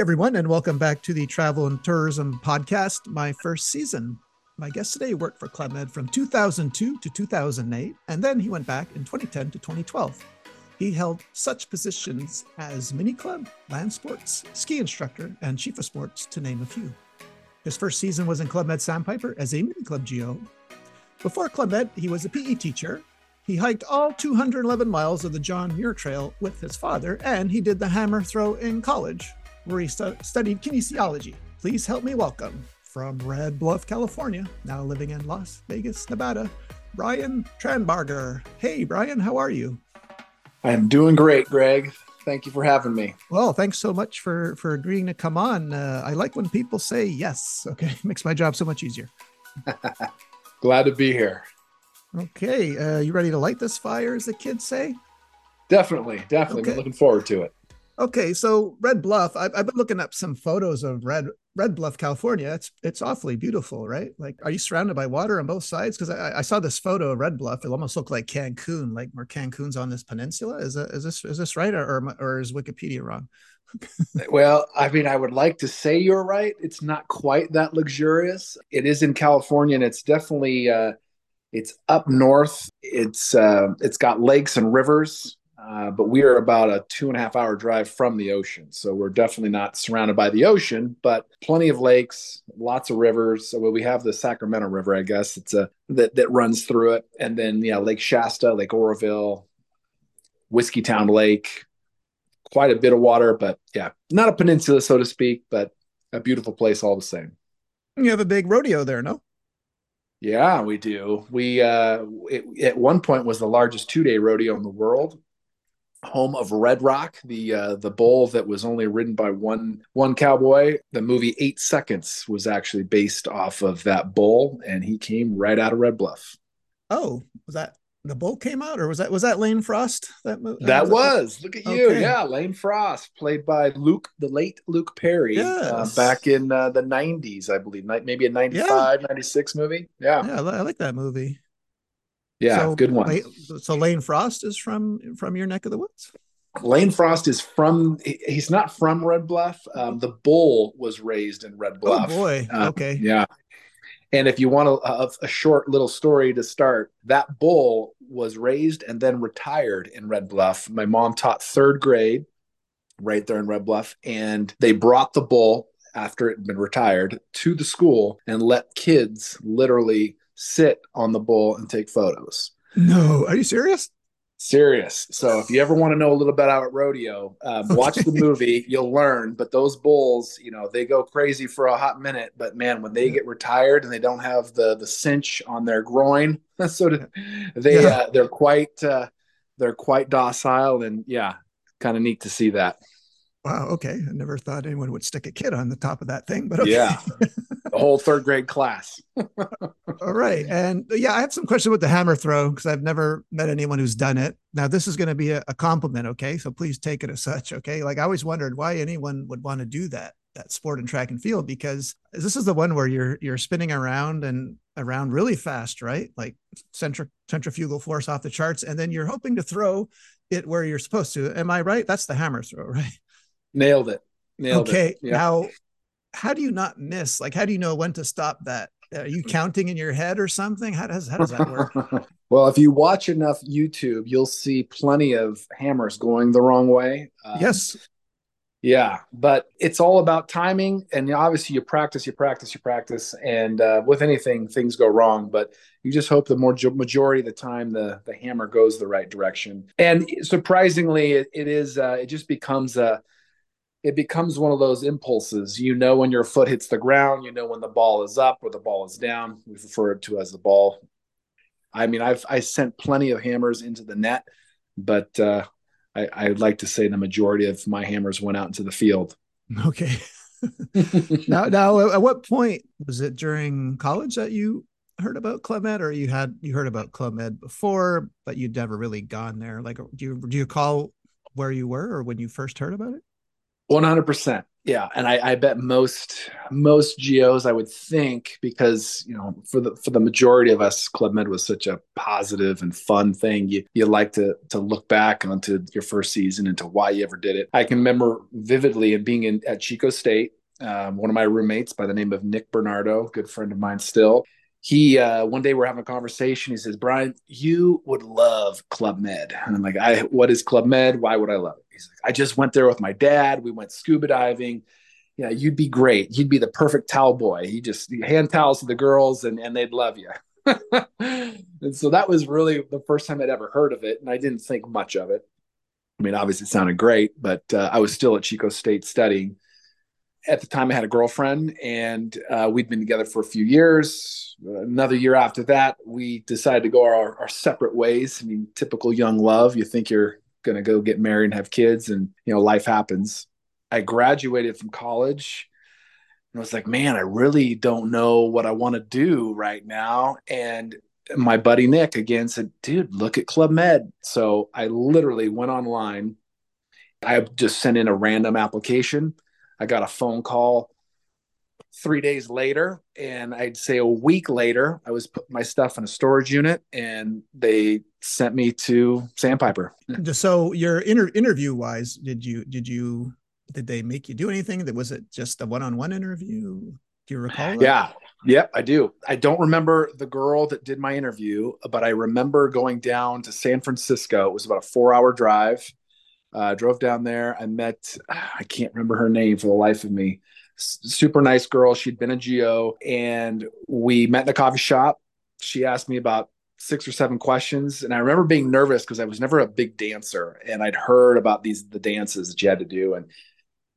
everyone, and welcome back to the Travel and Tourism Podcast, my first season. My guest today worked for Club Med from 2002 to 2008, and then he went back in 2010 to 2012. He held such positions as mini club, land sports, ski instructor, and chief of sports, to name a few. His first season was in Club Med Sandpiper as a mini club GO. Before Club Med, he was a PE teacher. He hiked all 211 miles of the John Muir Trail with his father, and he did the hammer throw in college, where he stu- studied kinesiology. Please help me welcome from Red Bluff, California, now living in Las Vegas, Nevada, Brian Tranbarger. Hey, Brian, how are you? I am doing great, Greg. Thank you for having me. Well, thanks so much for for agreeing to come on. Uh, I like when people say yes. Okay, makes my job so much easier. Glad to be here. Okay, uh, you ready to light this fire, as the kids say? Definitely, definitely. Okay. Looking forward to it. Okay, so Red Bluff. I've, I've been looking up some photos of Red Red Bluff, California. It's it's awfully beautiful, right? Like, are you surrounded by water on both sides? Because I, I saw this photo of Red Bluff. It almost looked like Cancun, like where Cancun's on this peninsula. Is that is this is this right, or or, is Wikipedia wrong? Well, I mean, I would like to say you're right. It's not quite that luxurious. It is in California, and it's definitely uh, it's up north. It's uh, it's got lakes and rivers, uh, but we are about a two and a half hour drive from the ocean, so we're definitely not surrounded by the ocean, but plenty of lakes, lots of rivers. So we have the Sacramento River, I guess it's a that that runs through it, and then yeah, Lake Shasta, Lake Oroville, Whiskeytown Lake, quite a bit of water, but yeah, not a peninsula, so to speak, but a beautiful place all the same. You have a big rodeo there, no? Yeah, we do. We uh, it, at one point was the largest two day rodeo in the world, home of Red Rock, the uh, the bull that was only ridden by one one cowboy. The movie Eight Seconds was actually based off of that bull, and he came right out of Red Bluff. Oh, was that the bull came out, or was that was that Lane Frost? That mo- That was look at you, Okay. yeah, Lane Frost, played by Luke, the late Luke Perry, uh, back in uh, the '90s, I believe, maybe a '95, '96 movie. Yeah, Yeah, I like that movie. Yeah, So, good one. So Lane Frost is from from your neck of the woods. Lane Frost is from. He's not from Red Bluff. Um, the bull was raised in Red Bluff. Oh boy. Uh, okay. Yeah. And if you want a, a, a short little story to start, that bull was raised and then retired in Red Bluff. My mom taught third grade right there in Red Bluff, and they brought the bull after it had been retired to the school and let kids literally sit on the bull and take photos. No, are you serious? Serious. So if you ever want to know a little bit about rodeo, um, watch the movie. You'll learn. But those bulls, you know, they go crazy for a hot minute. But man, when they get retired and they don't have the the cinch on their groin, so to, they Yeah. uh, they're quite uh, they're quite docile and yeah, kind of neat to see that. Wow. Okay. I never thought anyone would stick a kid on the top of that thing, but okay. Yeah, the whole third grade class. All right. And uh, yeah, I have some questions with the hammer throw because I've never met anyone who's done it. Now, this is going to be a, a compliment. Okay. So please take it as such. Okay. Like I always wondered why anyone would want to do that, that sport in track and field, because this is the one where you're, you're spinning around and around really fast, right? Like centri- centrifugal force off the charts. And then you're hoping to throw it where you're supposed to. Am I right? That's the hammer throw, right? Nailed it. Nailed okay. it. Yeah. Now, how do you not miss? Like, how do you know when to stop that? Are you counting in your head or something? How does how does that work? well, if you watch enough YouTube, you'll see plenty of hammers going the wrong way. Um, yes. Yeah, but it's all about timing, and obviously you practice, you practice, you practice, and uh, with anything, things go wrong. But you just hope the more majority of the time the the hammer goes the right direction. And surprisingly, it, it is uh, it just becomes a it becomes one of those impulses. You know when your foot hits the ground, you know when the ball is up or the ball is down. We refer to as the ball. I mean, I've I sent plenty of hammers into the net, but uh, I, I'd like to say the majority of my hammers went out into the field. Okay. now, now, at what point was it during college that you heard about Club Med, or you had you heard about Club Med before, but you'd never really gone there? Like, do you do you recall where you were or when you first heard about it? One hundred percent. Yeah, and I, I, bet most most GOs I would think because you know for the for the majority of us, Club Med was such a positive and fun thing. You you like to to look back onto your first season and to why you ever did it. I can remember vividly and being in at Chico State. Um, one of my roommates by the name of Nick Bernardo, good friend of mine still. He uh, one day we're having a conversation. He says, "Brian, you would love Club Med," and I'm like, "I what is Club Med? Why would I love it?" He's like, I just went there with my dad. We went scuba diving. Yeah, you'd be great. You'd be the perfect towel boy. You just hand towels to the girls and, and they'd love you. and so that was really the first time I'd ever heard of it. And I didn't think much of it. I mean, obviously it sounded great, but uh, I was still at Chico State studying. At the time, I had a girlfriend, and uh, we'd been together for a few years. Another year after that, we decided to go our, our separate ways. I mean, typical young love. You think you're going to go get married and have kids and you know life happens. I graduated from college and i was like man i really don't know what i want to do right now. And my buddy nick again said dude look at club med. So i literally went online. I just sent in a random application. I got a phone call three days later and i'd say a week later i was putting my stuff in a storage unit and they sent me to sandpiper. So your inter- interview wise did you did you did they make you do anything? That was it just a one-on-one interview? Do you recall that? yeah. Yep i do. I don't remember the girl that did my interview but i remember going down to san francisco. It was about a four hour drive. Uh, drove down there. I met i can't remember her name for the life of me super nice girl. She'd been a GO, and we met in a coffee shop. She asked me about six or seven questions, and I remember being nervous because I was never a big dancer, and I'd heard about these the dances that you had to do, and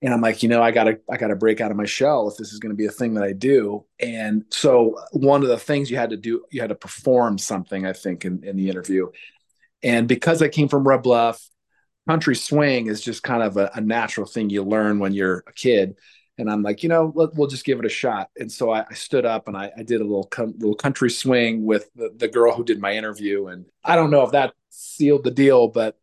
and I'm like, you know, I gotta I gotta break out of my shell if this is to be a thing that I do. And so one of the things you had to do, you had to perform something, I think, in, in the interview. And because I came from Red Bluff, country swing is just kind of a, a natural thing you learn when you're a kid and I'm like, you know, let, we'll just give it a shot. And so I, I stood up and I, I did a little com- little country swing with the, the girl who did my interview, and I don't know if that sealed the deal, but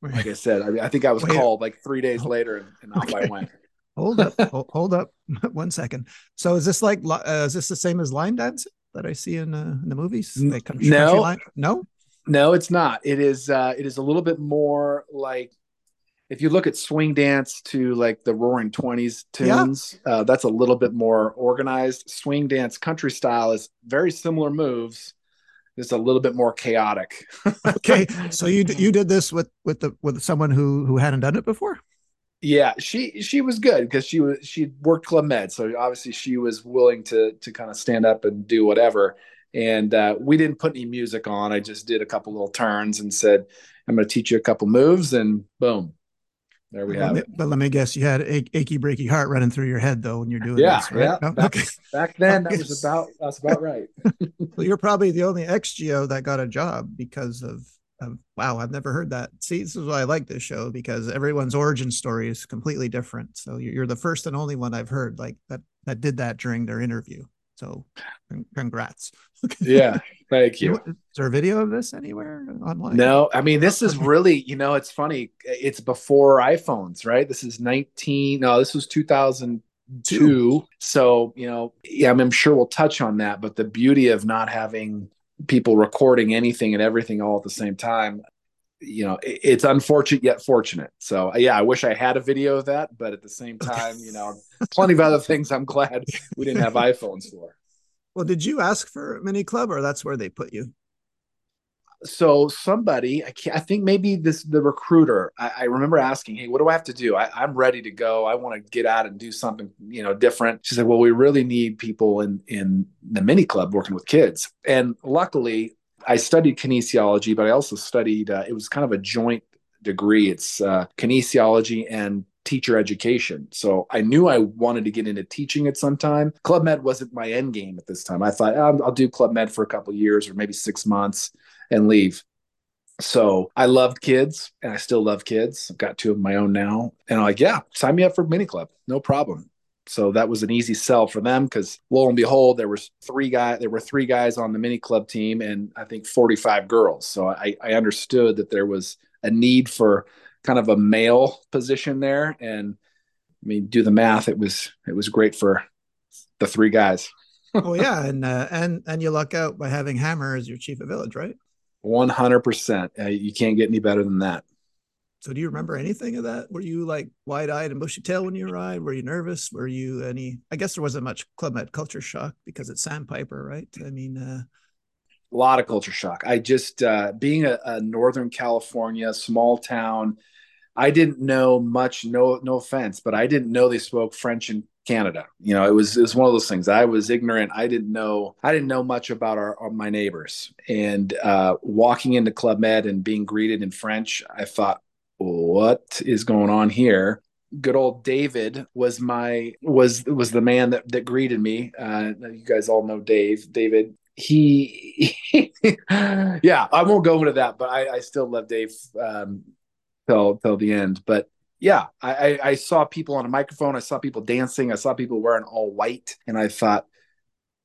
like I said, I, I think I was Wait. called like three days later, and, and off okay. I went. hold up, hold, up, one second. So is this like uh, is this the same as line dancing that I see in, uh, in the movies? Like country, no, no, no, it's not. It is. Uh, it is a little bit more like if you look at swing dance to like the roaring 20s tunes yeah. uh, that's a little bit more organized. Swing dance country style is very similar moves it's a little bit more chaotic. Okay so you you did this with with the with someone who who hadn't done it before? Yeah she she was good because she was she worked club med so obviously she was willing to to kind of stand up and do whatever. And uh, we didn't put any music on. I just did a couple little turns and said i'm going to teach you a couple moves and boom there we have it. But let me guess, you had a achy breaky heart running through your head though when you're doing yeah, this, right? Yeah, oh, no? back, okay. back then that was about that's about right. well, you're probably the only ex-GO that got a job because of, of wow, I've never heard that. See, this is why I like this show because everyone's origin story is completely different. So you're the first and only one I've heard like that that did that during their interview. So congrats. yeah. Thank you. Is there a video of this anywhere online? No, I mean, this is really, you know, it's funny. It's before iPhones, right? This is 19. No, this was 2002. Two. So, you know, yeah, I'm sure we'll touch on that. But the beauty of not having people recording anything and everything all at the same time, you know, it's unfortunate yet fortunate. So, uh, yeah, I wish I had a video of that. But at the same time, you know, plenty of other things I'm glad we didn't have iPhones for. Well, did you ask for mini club or that's where they put you? So somebody, I, I think maybe this the recruiter. I, I, remember asking, "Hey, what do I have to do? I, am ready to go. I want to get out and do something, you know, different." She said, "Well, we really need people in in the mini club working with kids." And luckily, I studied kinesiology, but I also studied. Uh, it was kind of a joint degree. It's uh, kinesiology and teacher education. So I knew I wanted to get into teaching at some time. Club Med wasn't my end game at this time. I thought oh, I'll do Club Med for a couple years or maybe six months and leave. So I loved kids and I still love kids. I've got two of my own now. And I'm like, yeah, sign me up for mini club. No problem. So that was an easy sell for them because lo and behold, there was three guys, there were three guys on the mini club team and I think 45 girls. So I, I understood that there was a need for kind of a male position there. And I mean, do the math. It was it was great for the three guys. oh yeah, and uh, and and you luck out by having Hammer as your chief of village, right? One hundred percent. Uh, you can't get any better than that. So do you remember anything of that? Were you like wide eyed and bushy tail when you arrived? Were you nervous? Were you any? I guess there wasn't much Club Med culture shock because it's Sandpiper, right? I mean, uh, a lot of culture shock. I just uh, being a, a Northern California small town, I didn't know much. No, no offense, but I didn't know they spoke French in Canada. You know, it was it was one of those things. I was ignorant. I didn't know. I didn't know much about our, our my neighbors. And uh, walking into Club Med and being greeted in French, I thought, what is going on here? Good old David was my was was the man that that greeted me. Uh, you guys all know Dave. David he, yeah, I won't go into that, but I, I still love Dave um, till till the end. But yeah, I, I, I saw people on a microphone, I saw people dancing, I saw people wearing all white, and I thought,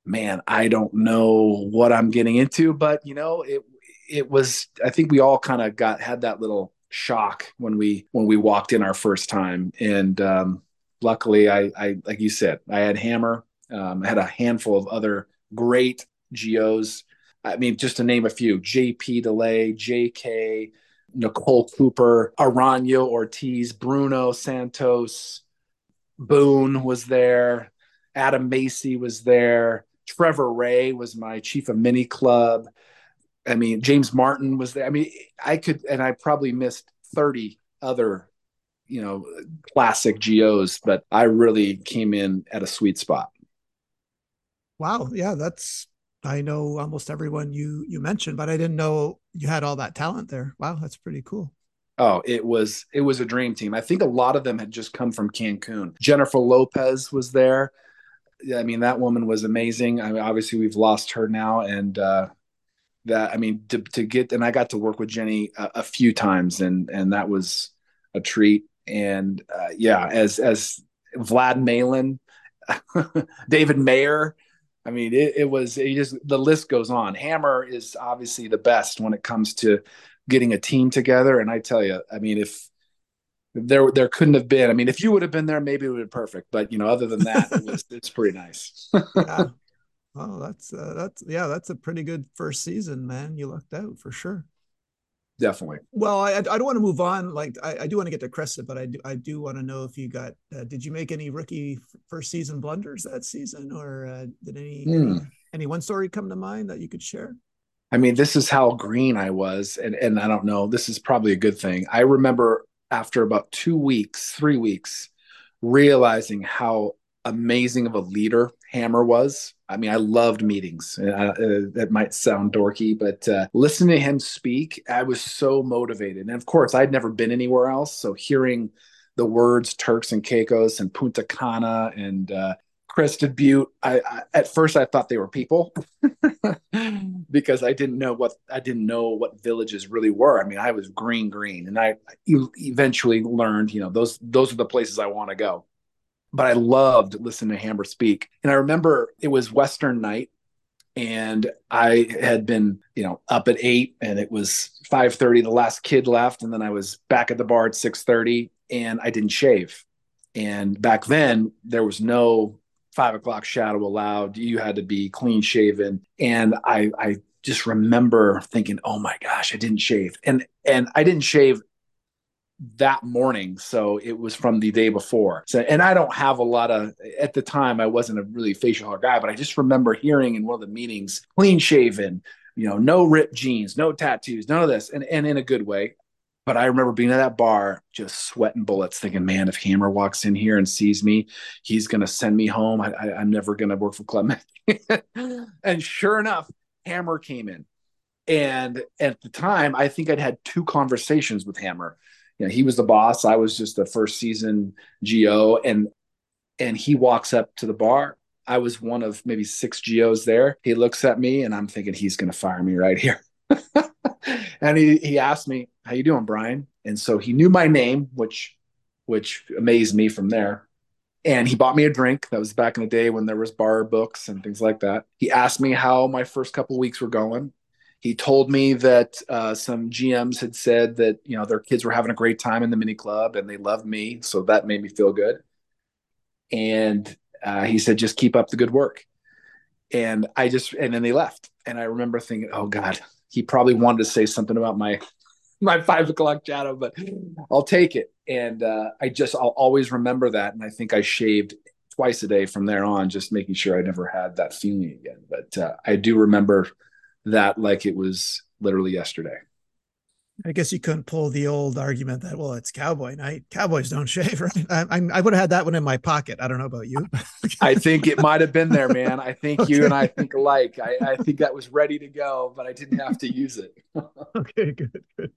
man, I don't know what I'm getting into, but you know, it it was. I think we all kind of got had that little shock when we when we walked in our first time, and um, luckily, I, I like you said, I had Hammer, um, I had a handful of other great GOs. I mean, just to name a few: JP Delay, JK, Nicole Cooper, Aranyo Ortiz, Bruno Santos, Boone was there, Adam Macy was there, Trevor Rae was my chief of mini club. I mean, James Martin was there. I mean, I could, and I probably missed 30 other, you know, classic GOs, but I really came in at a sweet spot. Wow. Yeah. That's I know almost everyone you you mentioned, but I didn't know you had all that talent there. Wow, that's pretty cool. Oh, it was it was a dream team. I think a lot of them had just come from Cancun. Jennifer Lopez was there. I mean, that woman was amazing. I mean, obviously we've lost her now, and uh, that I mean to, to get and I got to work with Jenny a, a few times, and and that was a treat. And uh, yeah, as as Vlad Malin, David Meyer, I mean, it, it was it just the list goes on. Hammer is obviously the best when it comes to getting a team together. And I tell you, I mean, if there there couldn't have been, I mean, if you would have been there, maybe it would have been perfect. But you know, other than that, it was, it's pretty nice. yeah. Well, that's uh, that's yeah, that's a pretty good first season, man. You lucked out for sure definitely. Well, I, I don't want to move on. Like I, I do want to get to Crested, but I do I do want to know if you got uh, did you make any rookie first season blunders that season, or uh, did any mm. any one story come to mind that you could share? I mean, this is how green I was, and and I don't know. This is probably a good thing. I remember after about two weeks, three weeks, realizing how amazing of a leader Hammer was. I mean, I loved meetings. Uh, uh, that might sound dorky, but uh, listening to him speak, I was so motivated. And of course, I'd never been anywhere else. So hearing the words Turks and Caicos and Punta Cana and uh, Crested Butte, I, I, at first I thought they were people because I didn't know what I didn't know what villages really were. I mean, I was green, green, and I eventually learned, you know, those those are the places I want to go but I loved listening to Hammer speak. And I remember it was Western night and I had been, you know, up at eight and it was 5:30. The last kid left, and then I was back at the bar at 6:30 and I didn't shave. And back then there was no five o'clock shadow allowed. You had to be clean shaven. And I I just remember thinking, oh my gosh, I didn't shave. And and I didn't shave that morning. So it was from the day before. So and i don't have a lot of at the time i wasn't a really facial hair guy but i just remember hearing in one of the meetings clean shaven you know no ripped jeans no tattoos none of this and, and in a good way. But i remember being at that bar just sweating bullets thinking man if hammer walks in here and sees me he's going to send me home. I, I, i'm never going to work for club and sure enough hammer came in. And at the time i think i'd had two conversations with hammer you know, he was the boss. I was just the first season GO, and and he walks up to the bar. I was one of maybe six GOs there. He looks at me, and I'm thinking he's going to fire me right here. and he he asked me, "How you doing, Brian?" And so he knew my name, which which amazed me from there. And he bought me a drink. That was back in the day when there was bar books and things like that. He asked me how my first couple weeks were going. He told me that uh, some GMs had said that you know their kids were having a great time in the mini club and they loved me, so that made me feel good. and uh, he said, "Just keep up the good work." And I just and then they left, and I remember thinking, "Oh God, he probably wanted to say something about my my five o'clock shadow, but I'll take it." And uh, I just I'll always remember that, and I think I shaved twice a day from there on, just making sure I never had that feeling again. But uh, I do remember that like it was literally yesterday. I guess you couldn't pull the old argument that well, it's cowboy night. Cowboys don't shave, right? I, I, I would have had that one in my pocket. I don't know about you. I think it might have been there, man. I think okay. you and I think alike. I, I think that was ready to go, but I didn't have to use it. okay, good, good.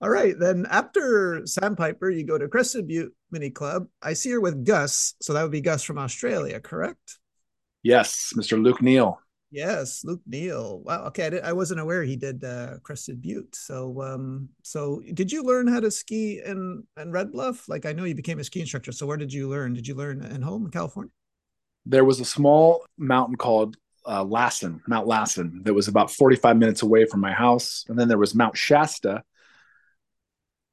All right, then after Sandpiper, you go to Crested Butte Mini Club. I see her with Gus, so that would be Gus from Australia, correct? Yes, Mr. Luke Neal. Yes, Luke Neal. Wow. Okay, I, did, I wasn't aware he did uh, Crested Butte. So, um, so did you learn how to ski in in Red Bluff? Like, I know you became a ski instructor. So, where did you learn? Did you learn in home in California? There was a small mountain called uh, Lassen, Mount Lassen, that was about 45 minutes away from my house, and then there was Mount Shasta,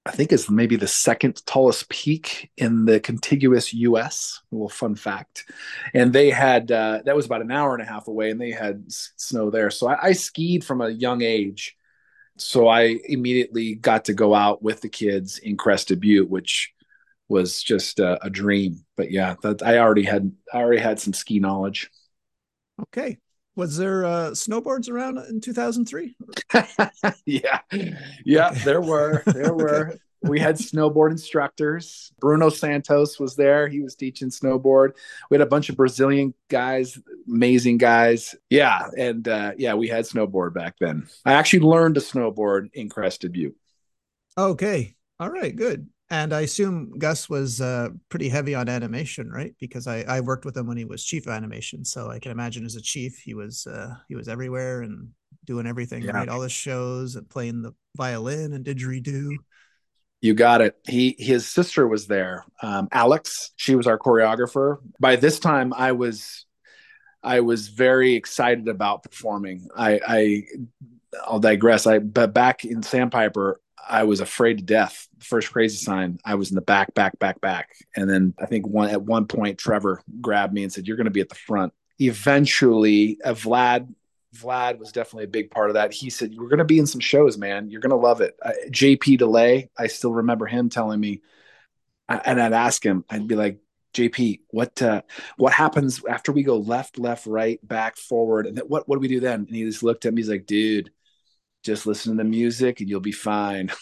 I think is maybe the second tallest peak in the contiguous U.S. A little fun fact, and they had uh, that was about an hour and a half away, and they had s- snow there. So I, I, skied from a young age, so I immediately got to go out with the kids in Crested Butte, which was just a, a dream. But yeah, that I already had I already had some ski knowledge. Okay, was there uh, snowboards around in 2003 yeah. Yeah okay. there were there were. We had snowboard instructors. Bruno santos was there. He was teaching snowboard. We had a bunch of brazilian guys amazing guys. Yeah and uh, yeah we had snowboard back then. I actually learned to snowboard in crested butte. Okay. All right good and I assume Gus was uh, pretty heavy on animation, right? Because I, I worked with him when he was chief of animation, so I can imagine as a chief, he was uh, he was everywhere and doing everything, yeah. right? All the shows and playing the violin and didgeridoo. You got it. He his sister was there, um, Alex. She was our choreographer. By this time, I was I was very excited about performing. I, I I'll digress. I but back in Sandpiper, I was afraid to death. The First crazy sign, I was in the back, back, back, back. And then I think one at one point, Trevor grabbed me and said, You're going to be at the front. Eventually, uh, Vlad, Vlad was definitely a big part of that. He said, We're going to be in some shows, man. You're going to love it. Uh, JP DeLay, I still remember him telling me, and I'd ask him, I'd be like, JP, what uh, what happens after we go left, left, right, back, forward, and then what what do we do then? And he just looked at me. He's like, dude, just listen to the music and you'll be fine.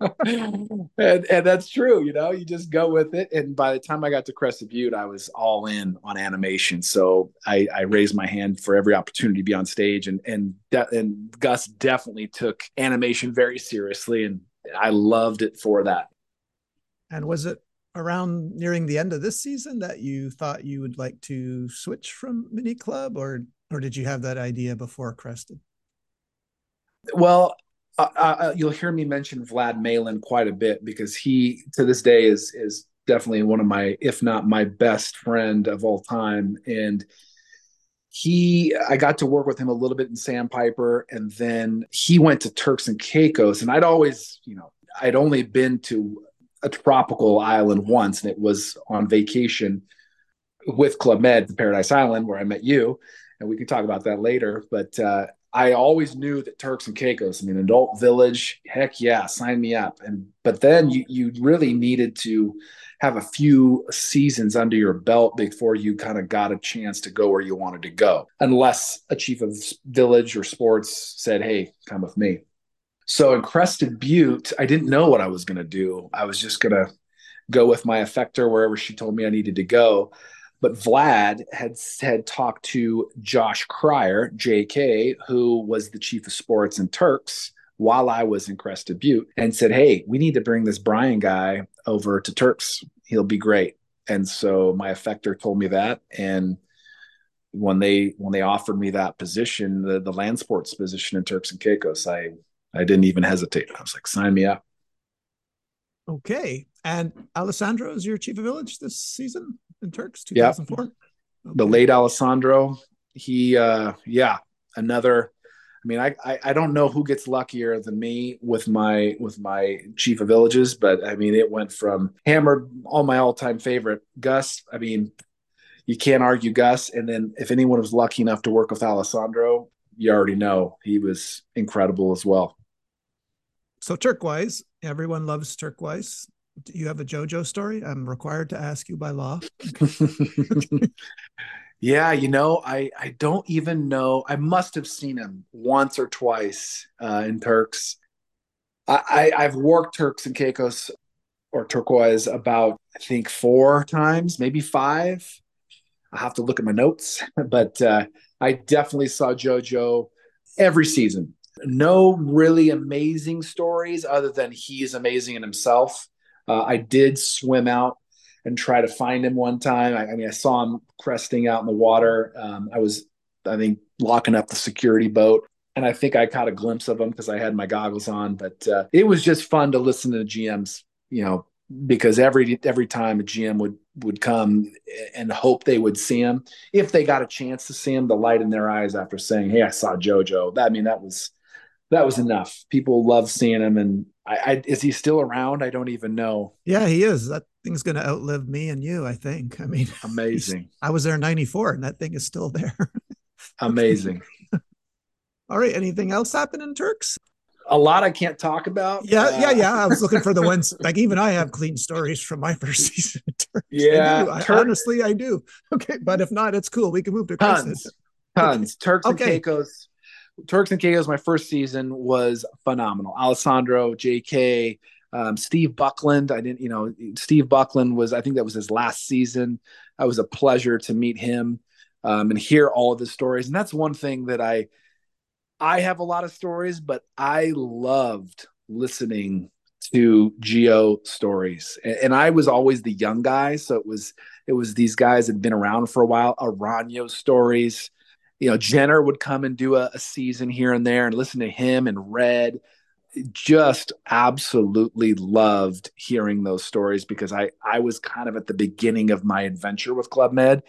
and, and that's true, you know, you just go with it. And by the time I got to Crested Butte, I was all in on animation. So I, I raised my hand for every opportunity to be on stage. And and de- and Gus definitely took animation very seriously, and I loved it for that. And was it around nearing the end of this season that you thought you would like to switch from Mini Club, or or did you have that idea before Crested? Well, uh, uh, you'll hear me mention Vlad Malin quite a bit because he, to this day, is is definitely one of my, if not my best friend of all time. And he, I got to work with him a little bit in Sandpiper, and then he went to Turks and Caicos. And I'd always, you know, I'd only been to a tropical island once, and it was on vacation with Club Med, Paradise Island, where I met you. And we can talk about that later. But uh, I always knew that Turks and Caicos, I mean, adult village, heck yeah, sign me up. And but then you you really needed to have a few seasons under your belt before you kind of got a chance to go where you wanted to go, unless a chief of village or sports said, "Hey, come with me." So in Crested Butte, I didn't know what I was going to do. I was just going to go with my effector wherever she told me I needed to go. But Vlad had had talked to Josh Cryer, JK, who was the chief of sports in Turks while I was in Crested Butte, and said, "Hey, we need to bring this Brian guy over to Turks. He'll be great." And so my effector told me that, and when they when they offered me that position, the the land sports position in Turks and Caicos, I I didn't even hesitate. I was like, "Sign me up." Okay. And Alessandro is your chief of village this season? In Turks, 2004. Okay. The late Alessandro, he, uh, yeah, another I mean, I, I, I don't know who gets luckier than me with my with my chief of villages, but I mean, it went from hammered all my all time favorite Gus. I mean, you can't argue Gus. And then if anyone was lucky enough to work with Alessandro, you already know he was incredible as well. So Turkoise, everyone loves Turkoise. You have a JoJo story? I'm required to ask you by law. Yeah, you know, I I don't even know. I must have seen him once or twice uh, in Turks. I, I have worked Turks and Caicos or Turkoise about I think four times, maybe five. I have to look at my notes, but uh, I definitely saw JoJo every season. No really amazing stories other than he is amazing in himself. Uh, I did swim out and try to find him one time. I, I mean, I saw him cresting out in the water. Um, I was, I think, locking up the security boat. And I think I caught a glimpse of him because I had my goggles on. But uh, it was just fun to listen to the GMs, you know, because every every time a GM would would come and hope they would see him, if they got a chance to see him, the light in their eyes after saying, "Hey, I saw JoJo." That I mean, that was that was enough. People love seeing him, and I, I is he still around? I don't even know. Yeah, he is. That thing's going to outlive me and you. I think. I mean, amazing. I was there in '94, and that thing is still there. amazing. All right. Anything else happen in Turks? A lot I can't talk about. Yeah, uh, yeah, yeah. I was looking for the ones like even I have clean stories from my first season. Yeah, I I, honestly, I do. Okay, but if not, it's cool. We can move to tons, tons. Turks okay. and Caicos Turks and Caicos, my first season was phenomenal. Alessandro, J.K., um, Steve Buckland. I didn't, you know, Steve Buckland was, I think that was his last season. It was a pleasure to meet him um, and hear all of his stories. And that's one thing that I, I have a lot of stories, but I loved listening to GO stories. And, and I was always the young guy. So it was, it was these guys that had been around for a while, Aranyo stories you know, Jenner would come and do a, a season here and there and listen to him and Red. Just absolutely loved hearing those stories because I I was kind of at the beginning of my adventure with Club Med,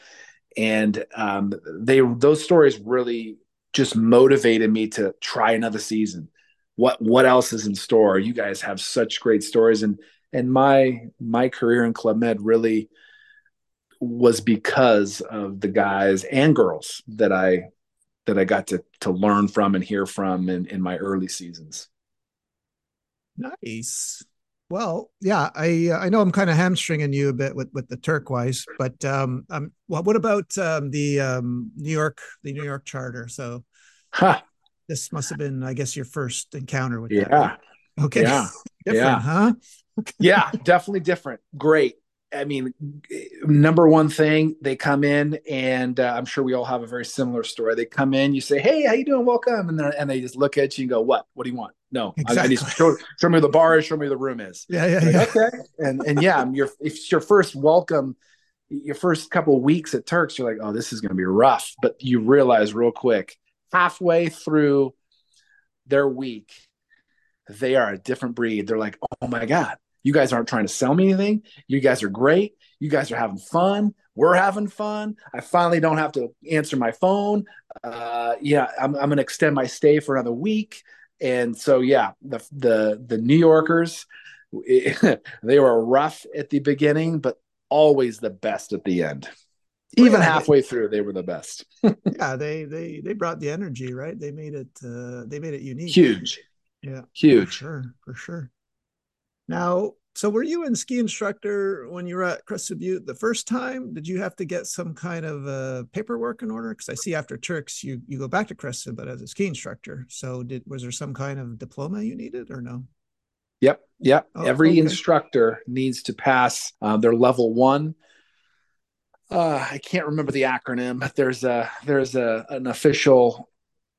and um, they those stories really just motivated me to try another season. What what else is in store? You guys have such great stories, and and my my career in Club Med really was because of the guys and girls that I that I got to to learn from and hear from in, in my early seasons. Nice. Well, yeah, I I know I'm kind of hamstringing you a bit with with the Turkoise, but um, um, well, what about um, the um, New York the New York Charter? So, huh. this must have been, I guess, your first encounter with yeah. that. Right? Okay. Yeah. different, yeah. huh? yeah, definitely different. Great. I mean, number one thing, they come in, and uh, I'm sure we all have a very similar story. They come in, you say, "Hey, how you doing? Welcome," and then and they just look at you and go, "What? What do you want?" No, exactly. I, I need show, show, me where the bar is, show me where the room is. Yeah, yeah, like, yeah. Okay, and and yeah, your if it's your first welcome, your first couple of weeks at Turks, you're like, "Oh, this is going to be rough," but you realize real quick, halfway through their week, they are a different breed. They're like, "Oh my god." You guys aren't trying to sell me anything. You guys are great. You guys are having fun. We're having fun. I finally don't have to answer my phone. Uh, yeah, I'm, I'm going to extend my stay for another week. And so, yeah, the the the New Yorkers, they were rough at the beginning, but always the best at the end. Even yeah, halfway through, they were the best. yeah, they they they brought the energy, right? They made it uh, they made it unique. Huge. Yeah, huge. For sure, for sure. Now, so were you in ski instructor when you were at Crested Butte the first time? Did you have to get some kind of uh, paperwork in order? Because I see after Turks you you go back to Crested, but as a ski instructor. So did was there some kind of diploma you needed or no? Yep, yep. Oh, Every okay. instructor needs to pass uh, their level one. Uh, I can't remember the acronym, but there's a there's a an official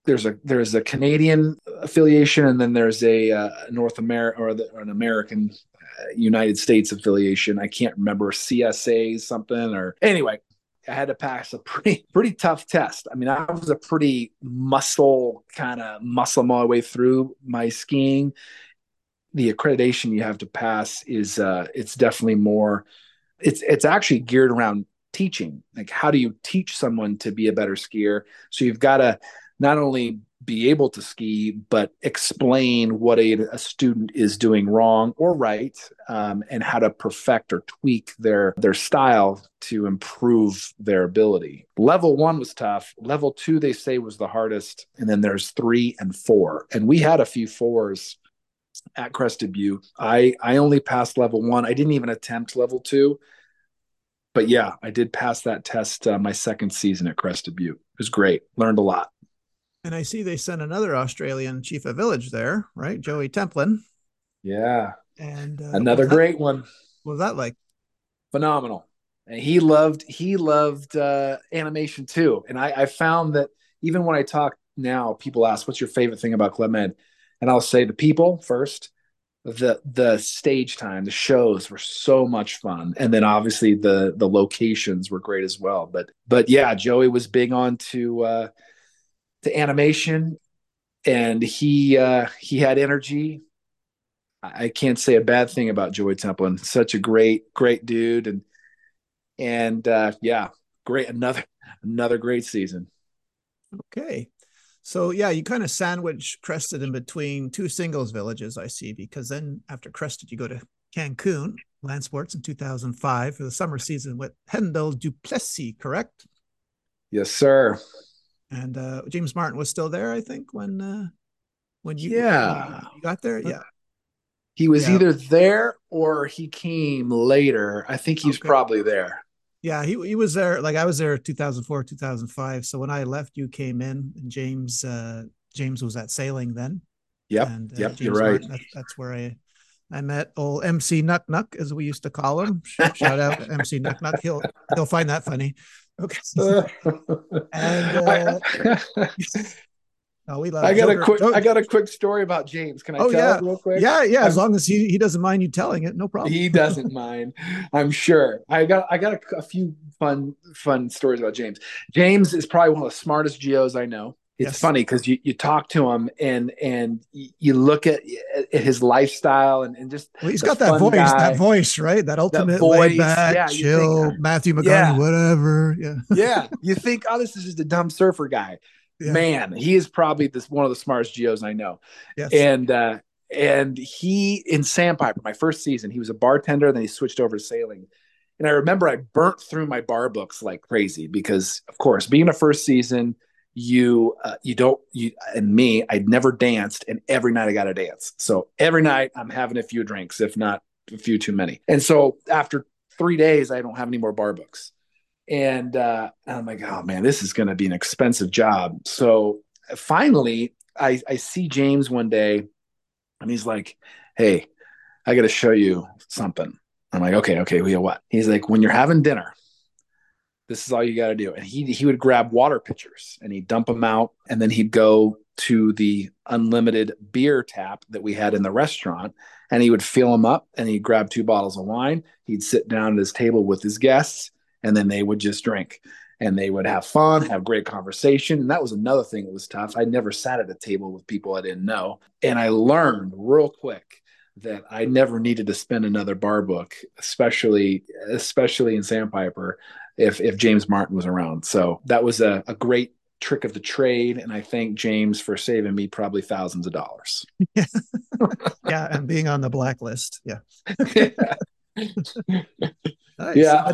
there's a there's a Canadian affiliation, and then there's a uh, North America or, the, or, an American uh, United States affiliation. I can't remember CSA something or anyway. I had to pass a pretty pretty tough test. I mean, I was a pretty muscle kind of muscle my way through my skiing. The accreditation you have to pass is uh, it's definitely more. It's it's actually geared around teaching. Like, how do you teach someone to be a better skier? So you've got to not only be able to ski, but explain what a, a student is doing wrong or right, um, and how to perfect or tweak their their style to improve their ability. Level one was tough. Level two, they say, was the hardest, and then there's three and four, and we had a few fours at Crested Butte. I I only passed level one. I didn't even attempt level two. But yeah, I did pass that test uh, my second season at Crested Butte. It was great. Learned a lot. And I see they sent another Australian chief of village there, right? Joey Templin. Yeah. And uh, another that, great one. What was that like? Phenomenal. And he loved he loved uh, animation too. And I, I found that even when I talk now, people ask, "What's your favorite thing about Club Med?" And I'll say the people first. The the stage time, the shows were so much fun, and then obviously the the locations were great as well. But but yeah, Joey was big on to uh, to animation, and he uh, he had energy. I can't say a bad thing about Joey Templin. Such a great great dude, and and uh, yeah, great another another great season. Okay. So yeah, you kind of sandwich Crested in between two singles villages, I see, because then after Crested, you go to Cancun Land Sports in 2005 for the summer season with Hendel du Plessis, correct? Yes, sir and uh, James Martin was still there, I think, when uh, when you yeah you got there. Yeah, he was yeah. either there or he came later. I think he's okay. probably there. Yeah, he he was there. Like I was there 2004, 2005. So when I left, you came in, and James uh, James was at sailing then. Yep. And, uh, yep. James you're right. Martin, that, that's where I I met old MC Nuck Nuck, as we used to call him. Shout out MC Nuck Nuck. He'll he'll find that funny. Okay. and uh, oh, we love I got Joker. a quick Joker. I got a quick story about James. Can I oh, tell yeah. it real quick? Yeah, yeah. As long as he, he doesn't mind you telling it, no problem. He doesn't mind. I'm sure. I got I got a, a few fun fun stories about James. James is probably one of the smartest GOs I know it's yes. funny because you, you talk to him and and you look at, at his lifestyle and, and just well, he's got that voice guy. that voice right that ultimate that voice, back yeah, chill think, Matthew McConaughey yeah. whatever yeah yeah you think oh this is just a dumb surfer guy yeah. man he is probably this one of the smartest GOs I know yes. and uh and he in Sandpiper my first season he was a bartender then he switched over to sailing and I remember I burnt through my bar books like crazy because of course being a first season you uh, you don't you and me i'd never danced and every night i got to dance. So every night i'm having a few drinks if not a few too many. And so after three days i don't have any more bar books. And uh, i'm like oh man this is going to be an expensive job. So finally I, I see james one day and he's like hey i got to show you something. I'm like okay okay we what? He's like when you're having dinner this is all you got to do. And he he would grab water pitchers and he'd dump them out, and then he'd go to the unlimited beer tap that we had in the restaurant, and he would fill them up, and he'd grab two bottles of wine. He'd sit down at his table with his guests, and then they would just drink. And they would have fun, have great conversation. And that was another thing that was tough. I never sat at a table with people I didn't know. And I learned real quick that I never needed to spend another bar book, especially especially in Sandpiper, if if James Martin was around. So that was a, a great trick of the trade, and I thank James for saving me probably thousands of dollars. Yeah, yeah and being on the blacklist. Yeah. nice. Yeah.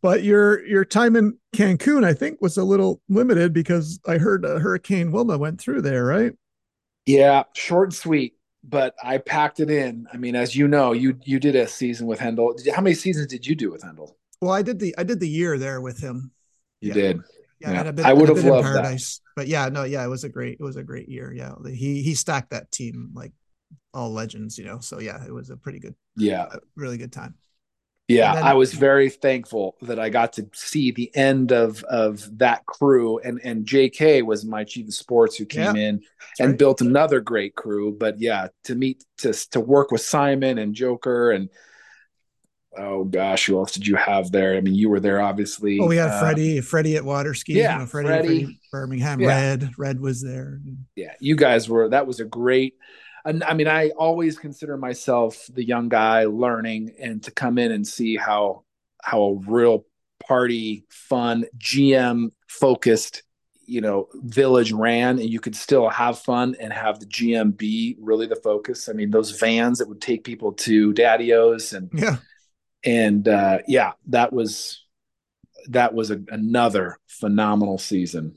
But your your time in Cancun, I think, was a little limited because I heard uh, Hurricane Wilma went through there, right? Yeah, short and sweet but I packed it in. I mean, as you know, you you did a season with Hendel. How many seasons did you do with Hendel? Well, I did the I did the year there with him. You yeah. did. Yeah, yeah. Bit, I would have loved Paradise. that. But yeah, no, yeah, it was a great it was a great year. Yeah, he he stacked that team like all legends, you know. So yeah, it was a pretty good. Yeah, really good time. Yeah, then, I was very thankful that I got to see the end of of that crew, and and J.K. was my chief of sports who came yeah, in and right. built another great crew. But yeah, to meet to to work with Simon and Joker and oh gosh, who else did you have there? I mean, you were there obviously. Oh, we had uh, Freddie, Freddie at water ski. Yeah, you know, Freddie, Freddie, Freddie Birmingham. Yeah. Red, Red was there. Yeah, you guys were. That was a great. And I mean, I always consider myself the young guy learning, and to come in and see how how a real party, fun, GM focused you know village ran and you could still have fun and have the gmb really the focus i mean those vans that would take people to daddy-o's and yeah and uh yeah that was that was a, another phenomenal season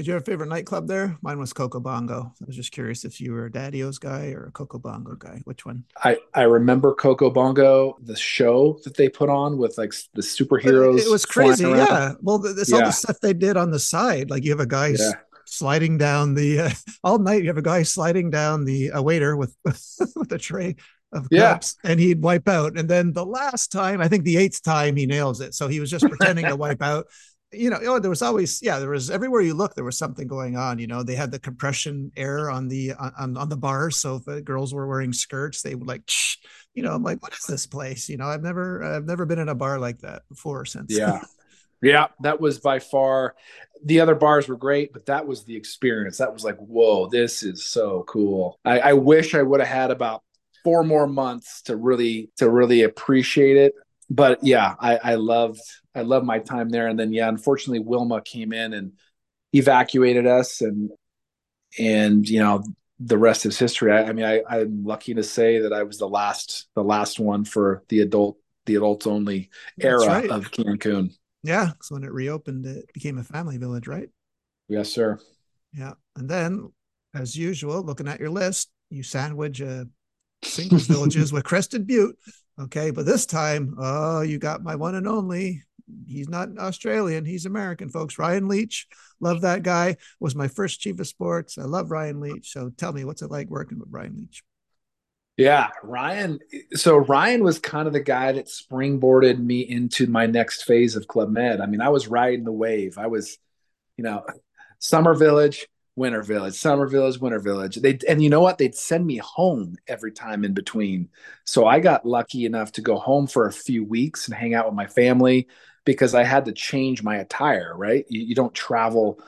did you have a favorite nightclub there? Mine was Coco Bongo. I was just curious if you were a Daddy-O's guy or a Coco Bongo guy. Which one? I, I remember Coco Bongo, the show that they put on with like the superheroes. It was crazy. Yeah. Well, it's yeah. all the stuff they did on the side. Like you have a guy yeah. sliding down the uh, all night. You have a guy sliding down the a waiter with with a tray of cups yeah. and he'd wipe out. And then the last time, I think the eighth time, he nails it. So he was just pretending to wipe out you know, oh, there was always, yeah, there was everywhere you look, there was something going on. You know, they had the compression air on the on on the bar, so if the girls were wearing skirts, they would like, Shh. you know, I'm like, what is this place? You know, I've never I've never been in a bar like that before. Since yeah, yeah, that was by far. The other bars were great, but that was the experience. That was like, whoa, this is so cool. I, I wish I would have had about four more months to really to really appreciate it but yeah, I, I loved I loved my time there. And then yeah, unfortunately Wilma came in and evacuated us and and you know the rest is history. I, I mean I, I'm lucky to say that I was the last the last one for the adult the adults only era right. of Cancun. Yeah. So when it reopened, it became a family village, right? Yes, sir. Yeah. And then as usual, looking at your list, you sandwich uh singles villages with Crested Butte Okay, but this time, oh, you got my one and only. He's not Australian, he's American, folks. Ryan Leach, love that guy. Was my first chief of sports. I love Ryan Leach. So tell me, what's it like working with Ryan Leach? Yeah, Ryan. So Ryan was kind of the guy that springboarded me into my next phase of Club Med. I mean, I was riding the wave. I was, you know, Summer Village, Winter Village, Summer Village, Winter Village. They and you know what? They'd send me home every time in between. So I got lucky enough to go home for a few weeks and hang out with my family because I had to change my attire. Right? You, you don't travel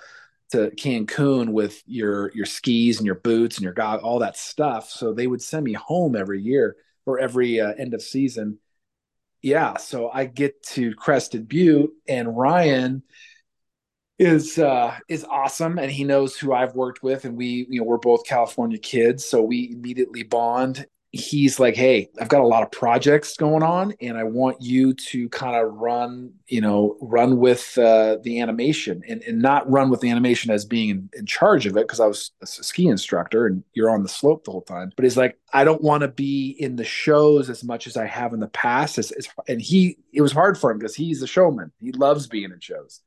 to Cancun with your your skis and your boots and your all that stuff. So they would send me home every year or every uh, end of season. Yeah, so I get to Crested Butte and Ryan is uh is awesome and he knows who I've worked with and we you know we're both California kids so we immediately bond. He's like hey I've got a lot of projects going on and I want you to kind of run you know run with uh the animation and, and not run with the animation as being in, in charge of it because I was a ski instructor and you're on the slope the whole time but he's like I don't want to be in the shows as much as I have in the past as, as, and he it was hard for him because he's a showman he loves being in shows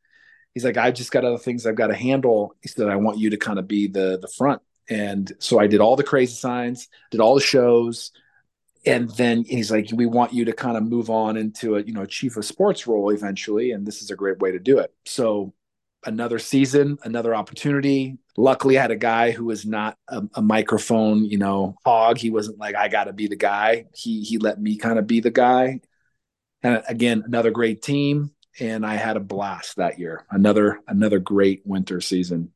he's like, I've just got other things I've got to handle. He said, I want you to kind of be the the front. And so I did all the crazy signs, did all the shows. And then he's like, we want you to kind of move on into a, you know, chief of sports role eventually. And this is a great way to do it. So another season, another opportunity. Luckily, I had a guy who was not a, a microphone, you know, hog. He wasn't like, I got to be the guy. He, he let me kind of be the guy. And again, another great team and I had a blast that year. Another another great winter season.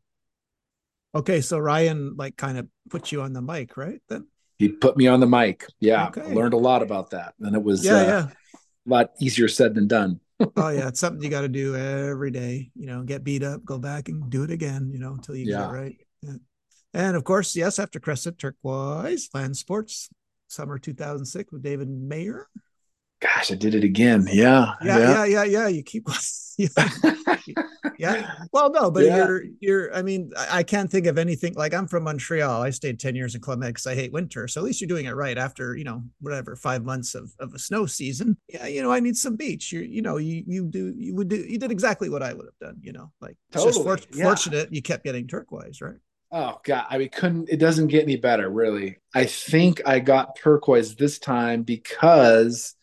Okay, so Ryan like kind of put you on the mic, right? Then he put me on the mic. Yeah, okay. I learned a lot about that, and it was yeah, uh, yeah. a lot easier said than done. oh yeah, it's something you got to do every day. You know, get beat up, go back and do it again. You know, until you yeah. get it right. Yeah. And of course, yes, after Crested Turkoise Land Sports, summer 2006 with David Meyer gosh, I did it again. Yeah. Yeah. Yeah. Yeah. Yeah. yeah. You keep, yeah. Well, no, but yeah. you're, you're, I mean, I, can't think of anything like I'm from Montreal. I stayed 10 years in Med because I hate winter. So at least you're doing it right after, you know, whatever, five months of, of a snow season. Yeah. You know, I need some beach. You, you know, you, you do, you would do, you did exactly what I would have done, you know, like totally. just for, yeah. fortunate you kept getting Turkoise, right? Oh god, I mean, couldn't it doesn't get any better, really. I think I got Turkoise this time because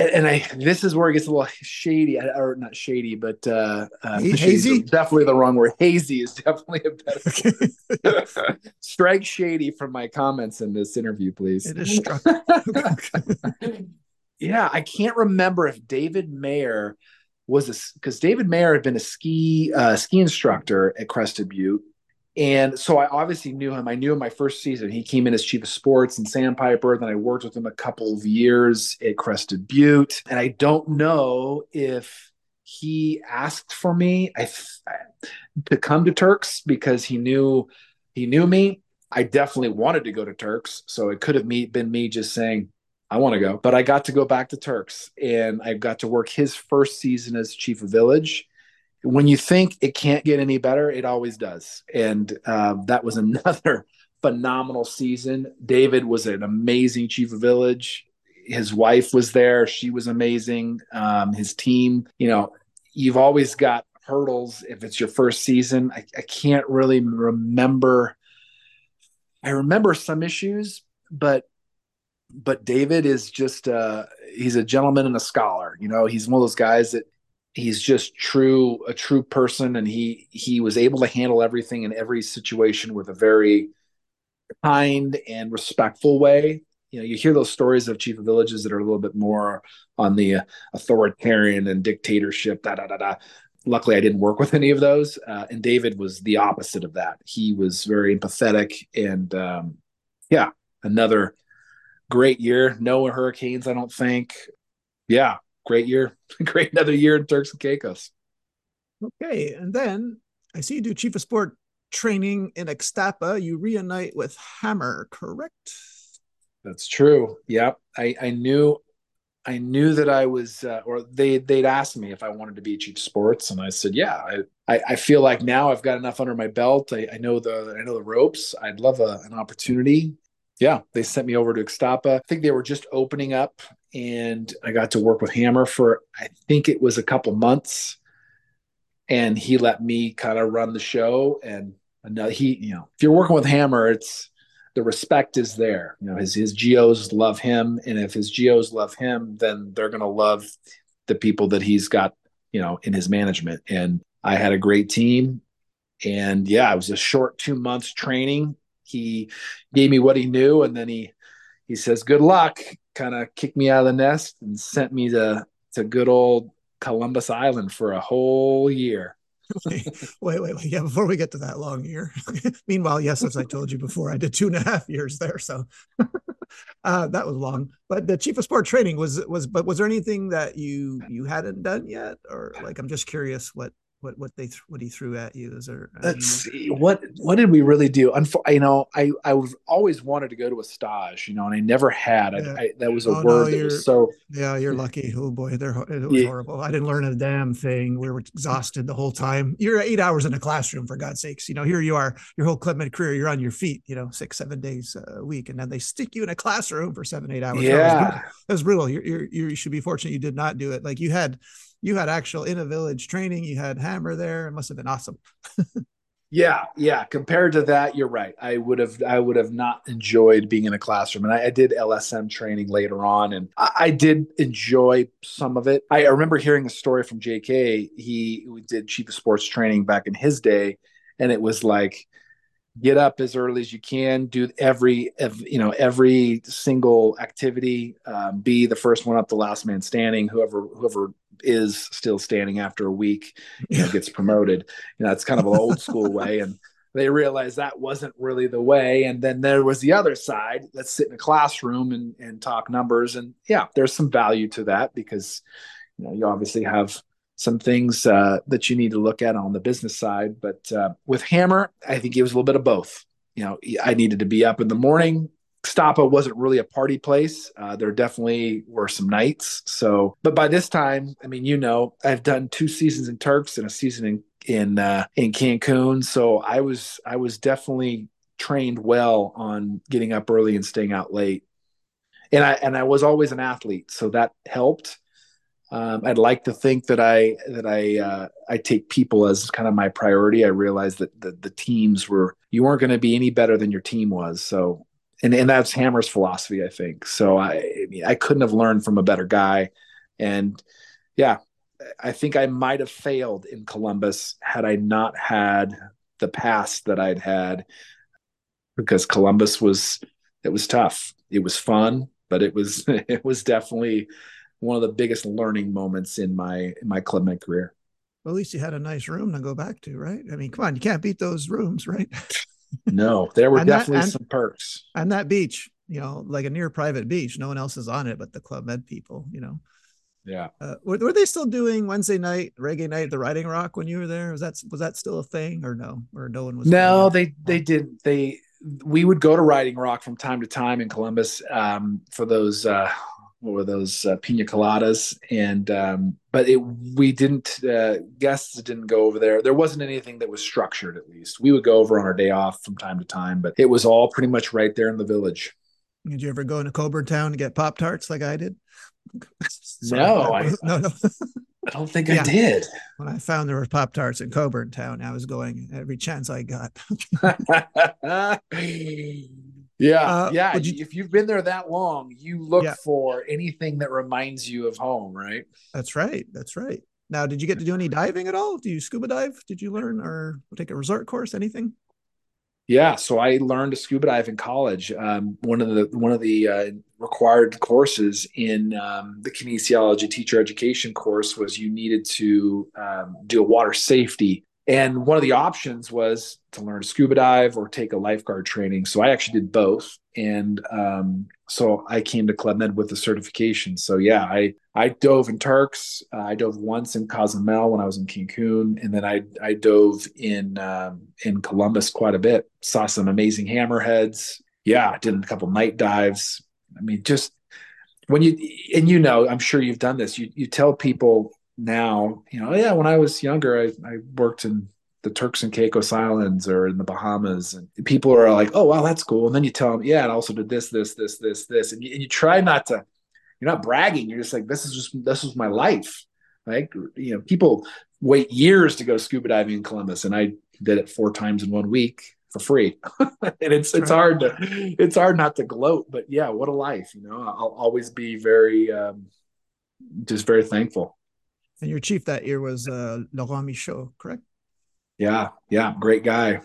and, I this is where it gets a little shady, or not shady, but uh, uh hazy. Definitely the wrong word. Hazy is definitely a better. Strike shady from my comments in this interview, please. It is struck. yeah, I can't remember if David Meyer was a because David Meyer had been a ski uh, ski instructor at Crested Butte, and so I obviously knew him. I knew him my first season. He came in as chief of sports in Sandpiper. Then I worked with him a couple of years at Crested Butte. And I don't know if he asked for me I, to come to Turks because he knew he knew me. I definitely wanted to go to Turks, so it could have me, been me just saying I want to go. But I got to go back to Turks, and I got to work his first season as chief of village. When you think it can't get any better, it always does, and um, that was another phenomenal season. David was an amazing chief of village his wife was there. She was amazing. Um, his team, you know, you've always got hurdles if it's your first season. I, I can't really remember. I remember some issues, but but David is just uh, he's a gentleman and a scholar. You know, he's one of those guys that he's just true a true person, and he he was able to handle everything in every situation with a very kind and respectful way. You know you hear those stories of chief of villages that are a little bit more on the authoritarian and dictatorship da da da da. Luckily i didn't work with any of those uh, and david was the opposite of that. He was very empathetic and um, yeah another great year. No hurricanes i don't think. Yeah great year great another year in turks and caicos okay and then i see you do chief of sport training in Ixtapa. You reunite with Hammer, correct? That's true. Yep. I, I knew I knew that I was, uh, or they they'd asked me if I wanted to be chief of sports, and I said, yeah. I, I, I feel like now I've got enough under my belt. I, I know the I know the ropes. I'd love a, an opportunity. Yeah, they sent me over to Ixtapa. I think they were just opening up, and I got to work with Hammer for I think it was a couple months, and he let me kind of run the show. And another, he, you know, if you're working with Hammer, it's the respect is there. You know, his his GOs love him, and if his GOs love him, then they're to love the people that he's got, you know, in his management. And I had a great team, and yeah, it was a short two months training. He gave me what he knew, and then he he says, "Good luck." Kind of kicked me out of the nest and sent me to to good old Columbus Island for a whole year. wait, wait, wait. Yeah, before we get to that long year. Meanwhile, yes, as I told you before, I did two and a half years there. So uh, that was long. But the chief of sport training was was but was there anything that you you hadn't done yet? Or like I'm just curious what what what they th- what he threw at you? Is there let's see what what did we really do? Unf- you know i i was always wanted to go to a stage you know and i never had yeah. I, I, that was a oh, word no, that was so yeah you're lucky. Oh boy they're it was yeah. horrible. I didn't learn a damn thing. We were exhausted the whole time. You're eight hours in a classroom for god's sakes. You know here you are your whole club med career you're on your feet you know six seven days a week and then they stick you in a classroom for seven eight hours. Yeah that was brutal, was brutal. You're, you're, you should be fortunate you did not do it. Like you had you had actual in a village training. You had Hammer there. It must have been awesome. yeah, yeah. Compared to that, you're right. I would have I would have not enjoyed being in a classroom. And I, I did LSM training later on, and I, I, did enjoy some of it. I, I remember hearing a story from JK. He did chief of sports training back in his day, and it was like get up as early as you can do every you know every single activity um, be the first one up the last man standing whoever whoever is still standing after a week, you know, gets promoted. You know, it's kind of an old school way. And they realized that wasn't really the way. And then there was the other side. Let's sit in a classroom and, and talk numbers. And yeah, there's some value to that because, you know, you obviously have some things uh, that you need to look at on the business side. But uh, with Hammer, I think it was a little bit of both. You know, I needed to be up in the morning, Ixtapa wasn't really a party place. Uh, there definitely were some nights. So, but by this time, I mean, you know, I've done two seasons in Turks and a season in in uh, in Cancun. So I was I was definitely trained well on getting up early and staying out late. And I and I was always an athlete, so that helped. Um, I'd like to think that I that I uh, I take people as kind of my priority. I realized that the, the teams were you weren't going to be any better than your team was. So and and that's Hammer's philosophy, I think. So I I, mean, I couldn't have learned from a better guy, and yeah, I think I might have failed in Columbus had I not had the past that I'd had, because Columbus was it was tough. It was fun, but it was it was definitely one of the biggest learning moments in my in my club med career. Well, at least you had a nice room to go back to, right? I mean, come on, you can't beat those rooms, right? no, there were definitely that, and, some perks. And that beach, you know, like a near private beach, no one else is on it but the Club Med people, you know. yeah. Uh, were, were they still doing Wednesday night reggae night at the Riding Rock when you were there? Was that was that still a thing or no? Or no one was? No, they they didn't. They we would go to Riding Rock from time to time in Columbus um, for those uh, what were those uh, pina coladas and um, but it we didn't uh, guests didn't go over there there wasn't anything that was structured at least we would go over on our day off from time to time but it was all pretty much right there in the village did you ever go into Cockburn Town to get pop tarts like i did no I, no no I don't think yeah. I did. When I found there were Pop Tarts in Cockburn Town, I was going every chance I got. Yeah, uh, yeah. You, if you've been there that long, you look yeah. for anything that reminds you of home, right? That's right. That's right. Now, did you get to do any diving at all? Do you scuba dive? Did you learn or take a resort course? Anything? Yeah, so I learned to scuba dive in college. Um, one of the one of the uh, required courses in um, the kinesiology teacher education course was you needed to um, do a water safety and one of the options was to learn scuba dive or take a lifeguard training. So I actually did both. And um, so I came to Club Med with the certification. So yeah, I, I dove in Turks. Uh, I dove once in Cozumel when I was in Cancun. And then I, I dove in, um, in Columbus quite a bit, saw some amazing hammerheads. Yeah, did a couple night dives. I mean, just when you, and you know, I'm sure you've done this, you, you tell people now, you know, yeah, when I was younger, I, I worked in the Turks and Caicos Islands or in the Bahamas, and people are like, "Oh, wow, that's cool." And then you tell them, "Yeah, and also did this, this, this, this, this," and you, and you try not to. You're not bragging. You're just like, "This is just this was my life." Like, you know, people wait years to go scuba diving in Columbus, and I did it four times in one week for free. and it's it's hard to it's hard not to gloat, but yeah, what a life, you know. I'll always be very um, just very thankful. And your chief that year was uh, Laurent Michaud, correct? Yeah, yeah, great guy.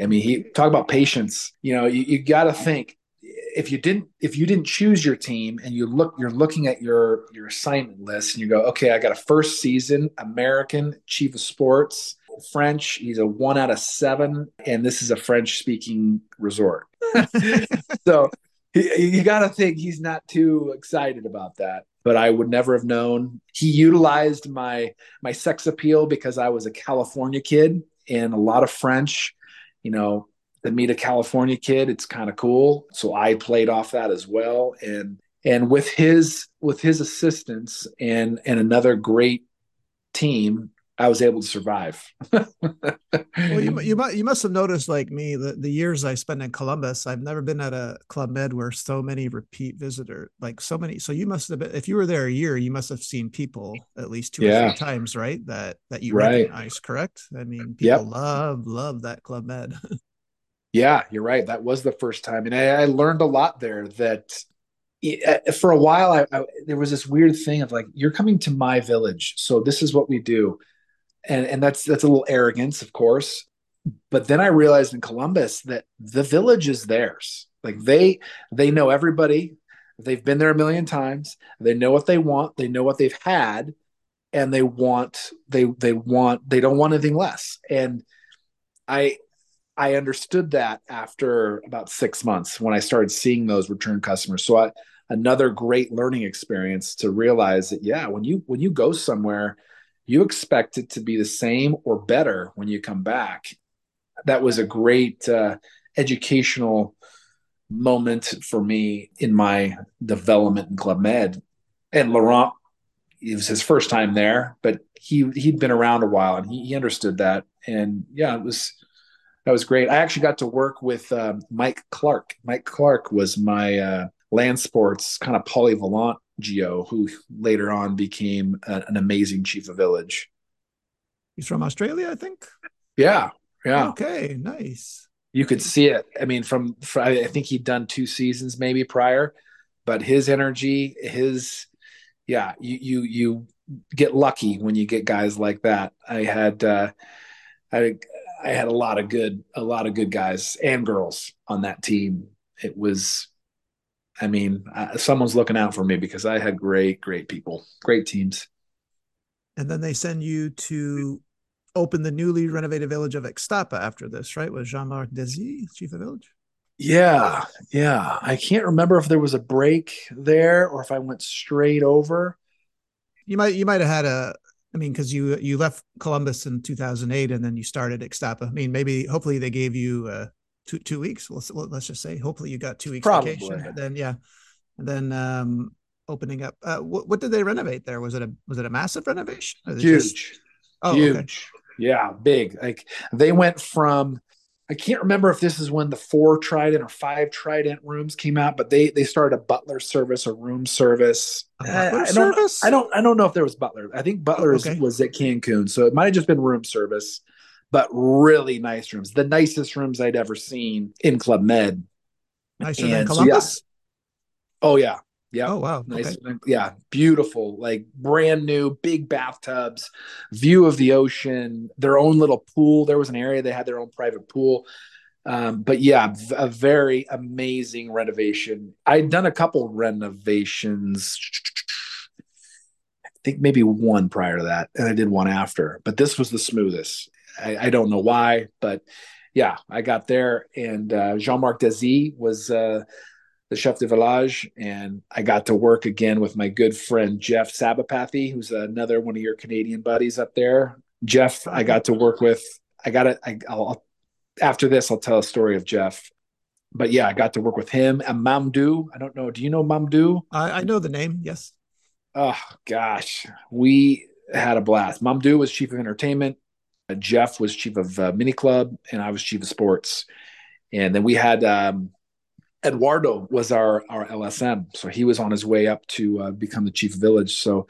I mean, he talk about patience. You know, you, you got to think if you didn't if you didn't choose your team and you look you're looking at your your assignment list and you go, okay, I got a first season American chief of sports, French. He's a one out of seven, and this is a French speaking resort. so you got to think he's not too excited about that but I would never have known. He utilized my my sex appeal because I was a California kid and a lot of French, you know, to meet a California kid, it's kind of cool. So I played off that as well. And and with his with his assistance and and another great team, I was able to survive. well, you you must you must have noticed, like me, the, the years I spent in Columbus. I've never been at a Club Med where so many repeat visitor, like so many. So you must have been, if you were there a year, you must have seen people at least two yeah. or three times, right? That that you right. recognize, correct? I mean, people yep. love love that Club Med. yeah, you're right. That was the first time, and I, I learned a lot there. That for a while, I, I, there was this weird thing of like, you're coming to my village, so this is what we do and and that's that's a little arrogance, of course. But then I realized in Columbus that the village is theirs. Like they they know everybody. They've been there a million times. They know what they want. They know what they've had, and they want they they want they don't want anything less. And I I understood that after about six months when I started seeing those return customers. So I, another great learning experience to realize that yeah, when you when you go somewhere you expect it to be the same or better when you come back. That was a great uh, educational moment for me in my development in Club Med. And Laurent, it was his first time there, but he he'd been around a while and he, he understood that. And yeah, it was that was great. I actually got to work with uh, Mike Clark. Mike Clark was my uh, land sports kind of polyvalent GO, who later on became a, an amazing chief of village. He's from Australia, I think. Yeah, yeah. Okay, nice. You could see it. I mean, from, from I think he'd done two seasons maybe prior, but his energy, his yeah, you you you get lucky when you get guys like that. I had uh, I I had a lot of good a lot of good guys and girls on that team. It was I mean, uh, someone's looking out for me because I had great, great people, great teams. And then they send you to open the newly renovated village of Ixtapa after this, right? With Jean Marc Desi, chief of village? Yeah, yeah. I can't remember if there was a break there or if I went straight over. you might you might have had a. I mean, because you you left Columbus in 2008 and then you started Ixtapa. I mean, maybe hopefully they gave you uh, two two weeks. Let's let's just say hopefully you got two weeks Probably. vacation. Then yeah, and then um, opening up. Uh, what, what did they renovate there? Was it a was it a massive renovation? Huge, just- oh, huge. okay. Yeah, big. Like they went from I can't remember if this is when the four Trident or five Trident rooms came out, but they they started a butler service, a room service. A I- butler I, don't, service? I don't I don't know if there was butler. I think butler Oh, okay. was at Cancun, so it might have just been room service, but really nice rooms. The nicest rooms I'd ever seen in Club Med. Nicer than And so, Columbus. Oh yeah, yeah. Oh wow. Nice, Okay. yeah, beautiful, like brand new, big bathtubs, view of the ocean, their own little pool. There was an area they had their own private pool. Um, but yeah, a very amazing renovation. I'd done a couple renovations. I think maybe one prior to that, and I did one after. But this was the smoothest. I, I don't know why, but yeah, I got there, and uh, Jean-Marc Desi was. Uh, the chef de village, and I got to work again with my good friend Jeff Sabapathy, who's another one of your Canadian buddies up there. Jeff, I got to work with. I got to. I, I'll after this, I'll tell a story of Jeff. But yeah, I got to work with him and Mamdou. I don't know. Do you know Mamdou? I, I know the name. Yes. Oh gosh, we had a blast. Mamdou was chief of entertainment. Uh, Jeff was chief of uh, mini club, and I was chief of sports. And then we had um, Eduardo was our our LSM, so he was on his way up to uh, become the chief of village. So,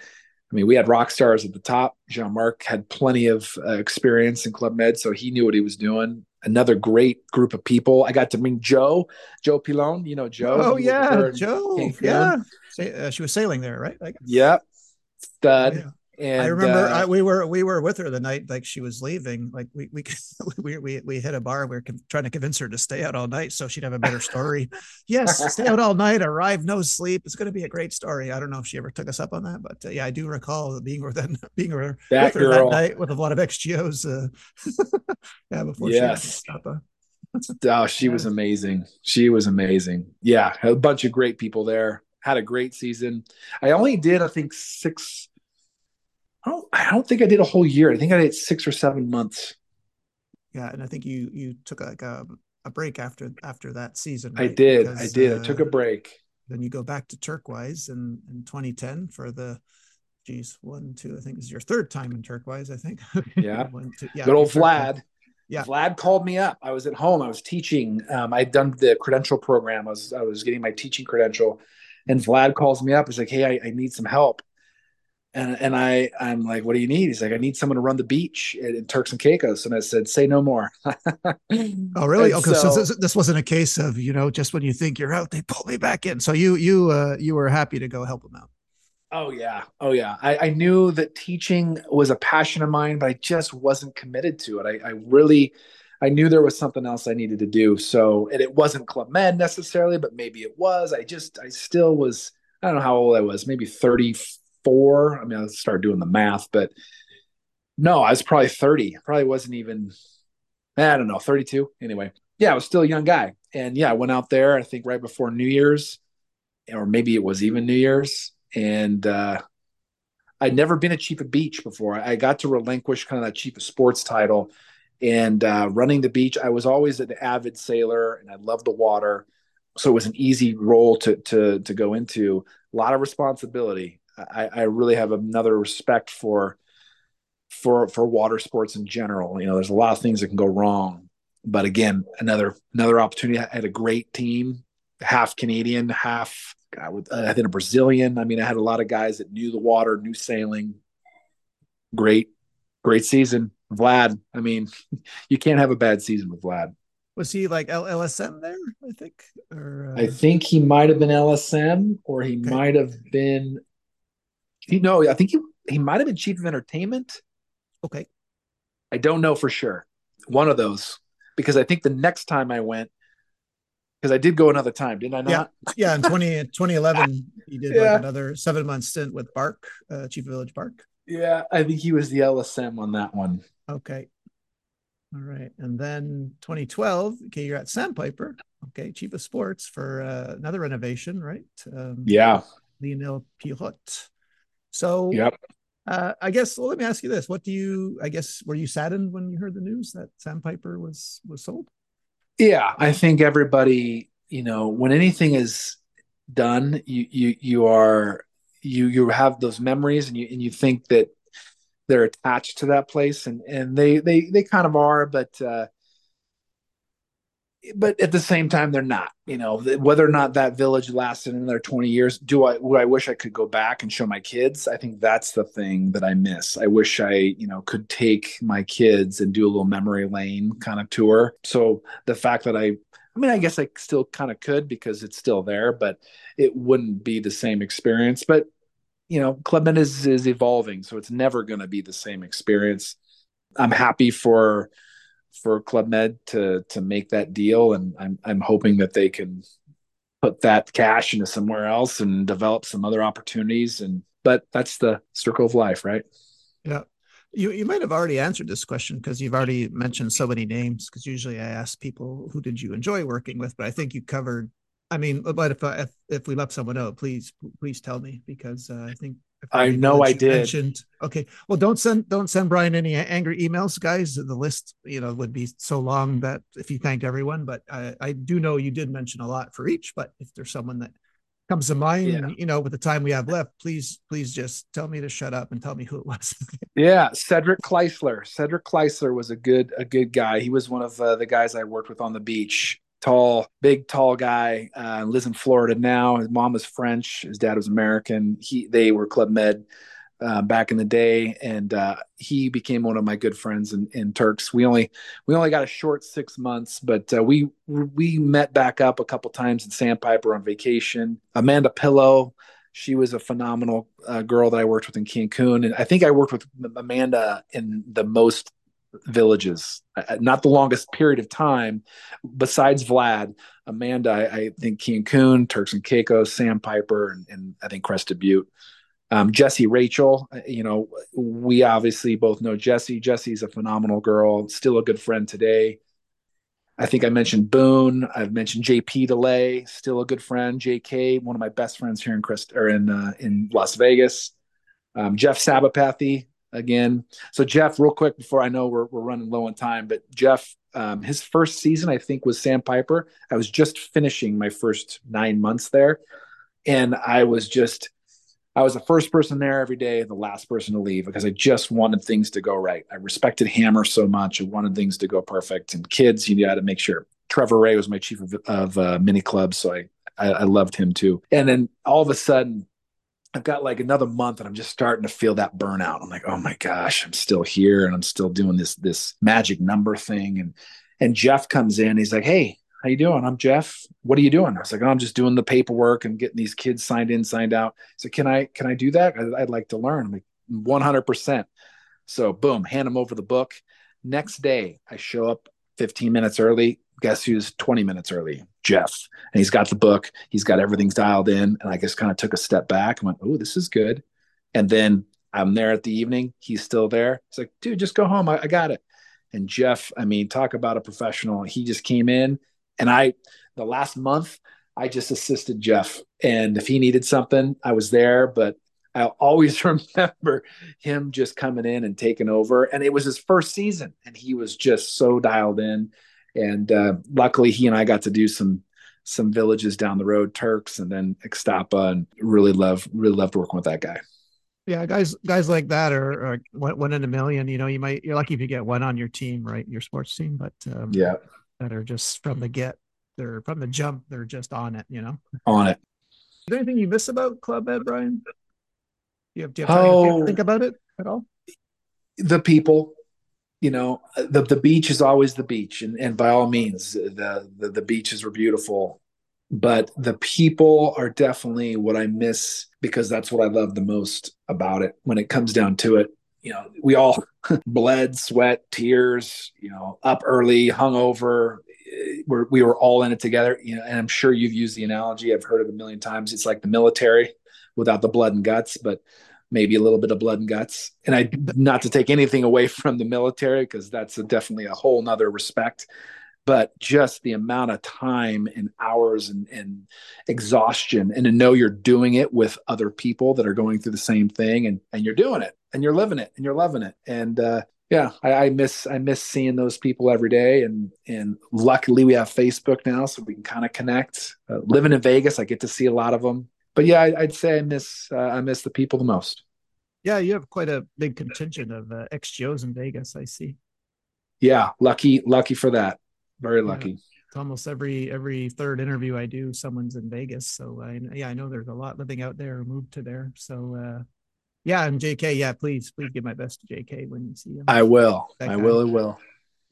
I mean, we had rock stars at the top. Jean Marc had plenty of uh, experience in Club Med, so he knew what he was doing. Another great group of people. I got to meet Joe, Joe Pilon. You know Joe. Oh He was with her yeah, Joe. Yeah. Uh, she was sailing there, right? Like, Yep. Stud. yeah. And I remember uh, I, we were we were with her the night like she was leaving. Like we we we we, we hit a bar. We were con- trying to convince her to stay out all night so she'd have a better story. yes, stay out all night, arrive no sleep. It's going to be a great story. I don't know if she ever took us up on that, but uh, yeah, I do recall being with that being her, That with her that night with a lot of XGOs. Uh, yeah, before Yes. she to. Oh, she was amazing. She was amazing. Yeah, a bunch of great people there. Had a great season. I only did, I think, six. I don't. I don't think I did a whole year. I think I did six or seven months. Yeah, and I think you you took like a, a break after after that season. I right? did. I Because, did. I uh, took a break. Then you go back to Turkoise in, in 2010 for the, geez, one, two, I think this is your third time in Turkoise, I think. Yeah. One, two, yeah. Good old. Vlad. Yeah. Vlad called me up. I was at home. I was teaching. Um, I'd done the credential program. I was I was getting my teaching credential, and Vlad calls me up. He's like, "Hey, I, I need some help." And and I I'm like, "What do you need?" He's like, "I need someone to run the beach in, in Turks and Caicos." And I said, "Say no more." Oh, really? And Okay. So, so- this, this wasn't a case of, you know, just when you think you're out, they pull me back in. So you, you, uh, you were happy to go help them out. Oh yeah, oh yeah. I, I knew that teaching was a passion of mine, but I just wasn't committed to it. I, I really, I knew there was something else I needed to do. So, and it wasn't Club Med necessarily, but maybe it was. I just, I still was. I don't know how old I was, maybe thirty four. I mean, I started doing the math, but no, I was probably thirty. Probably wasn't even. I don't know, thirty two. Anyway, yeah, I was still a young guy, and yeah, I went out there. I think right before New Year's, or maybe it was even New Year's and uh, I'd never been a chief of beach before. I got to relinquish kind of that chief of sports title, and uh, running the beach. I was always an avid sailor, and I loved the water, so it was an easy role to to to go into. A lot of responsibility. I, I really have another respect for for for water sports in general. You know, there's a lot of things that can go wrong, but again, another another opportunity. I had a great team, half Canadian, half I, would, I think a Brazilian. I mean, I had a lot of guys that knew the water, knew sailing. Great, great season. Vlad, I mean, you can't have a bad season with Vlad. Was he like LSM there? I think, or uh, I think he might have been LSM or he Okay. might have been, you know, I think he, he might have been chief of entertainment. okay. I don't know for sure. One of those, because I think the next time I went, because I did go another time, didn't I not? Yeah. In 20, 2011, he did Yeah. like another seven month stint with Bark, uh, Chief of Village Bark. Yeah, I think he was the LSM on that one. Okay. All right. And then 2012, okay, you're at Sandpiper. Okay. Chief of Sports for uh, another renovation, right? Um, Yeah. Lionel Pirot. So, yep. Uh, I guess. Well, let me ask you this: What do you? I guess were you saddened when you heard the news that Sandpiper was was sold? Yeah, I think everybody, you know, when anything is done, you you you are you you have those memories, and you and you think that they're attached to that place, and and they they they kind of are, but uh, but at the same time they're not you know whether or not that village lasted another 20 years do i would i wish i could go back and show my kids? I think that's the thing that i miss. I wish i you know could take my kids and do a little memory lane kind of tour. So the fact that i i mean i guess i still kind of could because it's still there but it wouldn't be the same experience. But you know med is is evolving so it's never going to be the same experience. I'm happy for for Club Med to to make that deal, and I'm I'm hoping that they can put that cash into somewhere else and develop some other opportunities. And but that's the circle of life, right? Yeah. You, you might have already answered this question because you've already mentioned so many names. Because usually I ask people who did you enjoy working with, but I think you covered. I mean, but if if, if we left someone out, please please tell me because uh, I think I know I did. Mentioned. Okay. Well, don't send don't send Brian any angry emails, guys. The list, you know, would be so long that if you thanked everyone, but I, I do know you did mention a lot for each. But if there's someone that comes to mind, yeah. you know, with the time we have left, please, please just tell me to shut up and tell me who it was. yeah, Cedric Kleisler. Cedric Kleisler was a good a good guy. He was one of uh, the guys I worked with on the beach tall, big, tall guy. Uh, lives in Florida now. His mom was French. His dad was American. He they were Club Med uh, back in the day, and uh, he became one of my good friends in, in, Turks. We only we only got a short six months, but uh, we we met back up a couple times in Sandpiper on vacation. Amanda Pillow. She was a phenomenal uh, girl that I worked with in Cancun, and I think I worked with Amanda in the most villages. Uh, not the longest period of time, besides Vlad, Amanda, I, I think Cancun, Turks and Caicos, Sandpiper, and, and I think Crested Butte. Um, Jesse Rachel, uh, you know, we obviously both know Jesse. Jesse's a phenomenal girl, still a good friend today. I think I mentioned Boone. I've mentioned JP Delay, still a good friend. JK, one of my best friends here in Christ or in uh, in Las Vegas. Um, Jeff Sabapathy, again. So Jeff, real quick before I know we're, we're running low on time, but Jeff, um, his first season I think was Sandpiper. I was just finishing my first nine months there, and I was just I was the first person there every day, the last person to leave because I just wanted things to go right. I respected Hammer so much. I wanted things to go perfect. And kids, you got to make sure. Trevor Rae was my chief of, of uh, mini clubs, so I, I I loved him too. And then all of a sudden, I've got like another month and I'm just starting to feel that burnout. I'm like, oh my gosh, I'm still here and I'm still doing this this magic number thing. And and Jeff comes in, he's like, Hey, how you doing? I'm Jeff. What are you doing? I was like, oh, I'm just doing the paperwork and getting these kids signed in, signed out. So can I can I do that? I'd like to learn. I'm like, 100%. So boom, hand him over the book. Next day, I show up 15 minutes early. Guess who's 20 minutes early? Jeff. And he's got the book. He's got everything dialed in. And I just kind of took a step back and went, oh, this is good. And then I'm there at the evening. He's still there. It's like, dude, just go home. I, I got it. And Jeff, I mean, talk about a professional. He just came in. And I, the last month, I just assisted Jeff. And if he needed something, I was there. But I'll always remember him just coming in and taking over. And it was his first season, and he was just so dialed in. And uh, luckily, he and I got to do some some villages down the road, Turks, and then Ixtapa, and really love really loved working with that guy. Yeah, guys, guys like that are, are one in a million. You know, you might you're lucky if you get one on your team, right? Your sports team, but um, yeah, that are just from the get, they're from the jump, they're just on it. You know, on it. Is there anything you miss about Club Med, Brian? Do you have, do you have time oh, to think about it at all? The people, you know, the the beach is always the beach, and and by all means, the the, the beaches were beautiful, but the people are definitely what I miss because that's what I love the most about it. When it comes down to it, you know, we all bled, sweat, tears, you know, up early, hungover. We're, we were all in it together, you know, and I'm sure you've used the analogy. I've heard it a million times. It's like the military without the blood and guts, but maybe a little bit of blood and guts. And I not to take anything away from the military because that's a, definitely a whole nother respect. but just the amount of time and hours and, and exhaustion and to know you're doing it with other people that are going through the same thing and, and you're doing it and you're living it and you're loving it. And, uh, yeah, I, I, miss I miss seeing those people every day, and and luckily we have Facebook now, so we can kind of connect. Uh, living in Vegas, I get to see a lot of them. But yeah, I, would say I miss uh, I miss the people the most. Yeah, you have quite a big contingent of uh, XGOs in Vegas. I see. Yeah, lucky lucky for that. Very lucky. Yeah, it's almost every every third interview I do, someone's in Vegas. So I yeah, I know there's a lot living out there or moved to there. So uh, yeah, and JK, yeah, please, please give my best to JK when you see him. I will. I will. I will.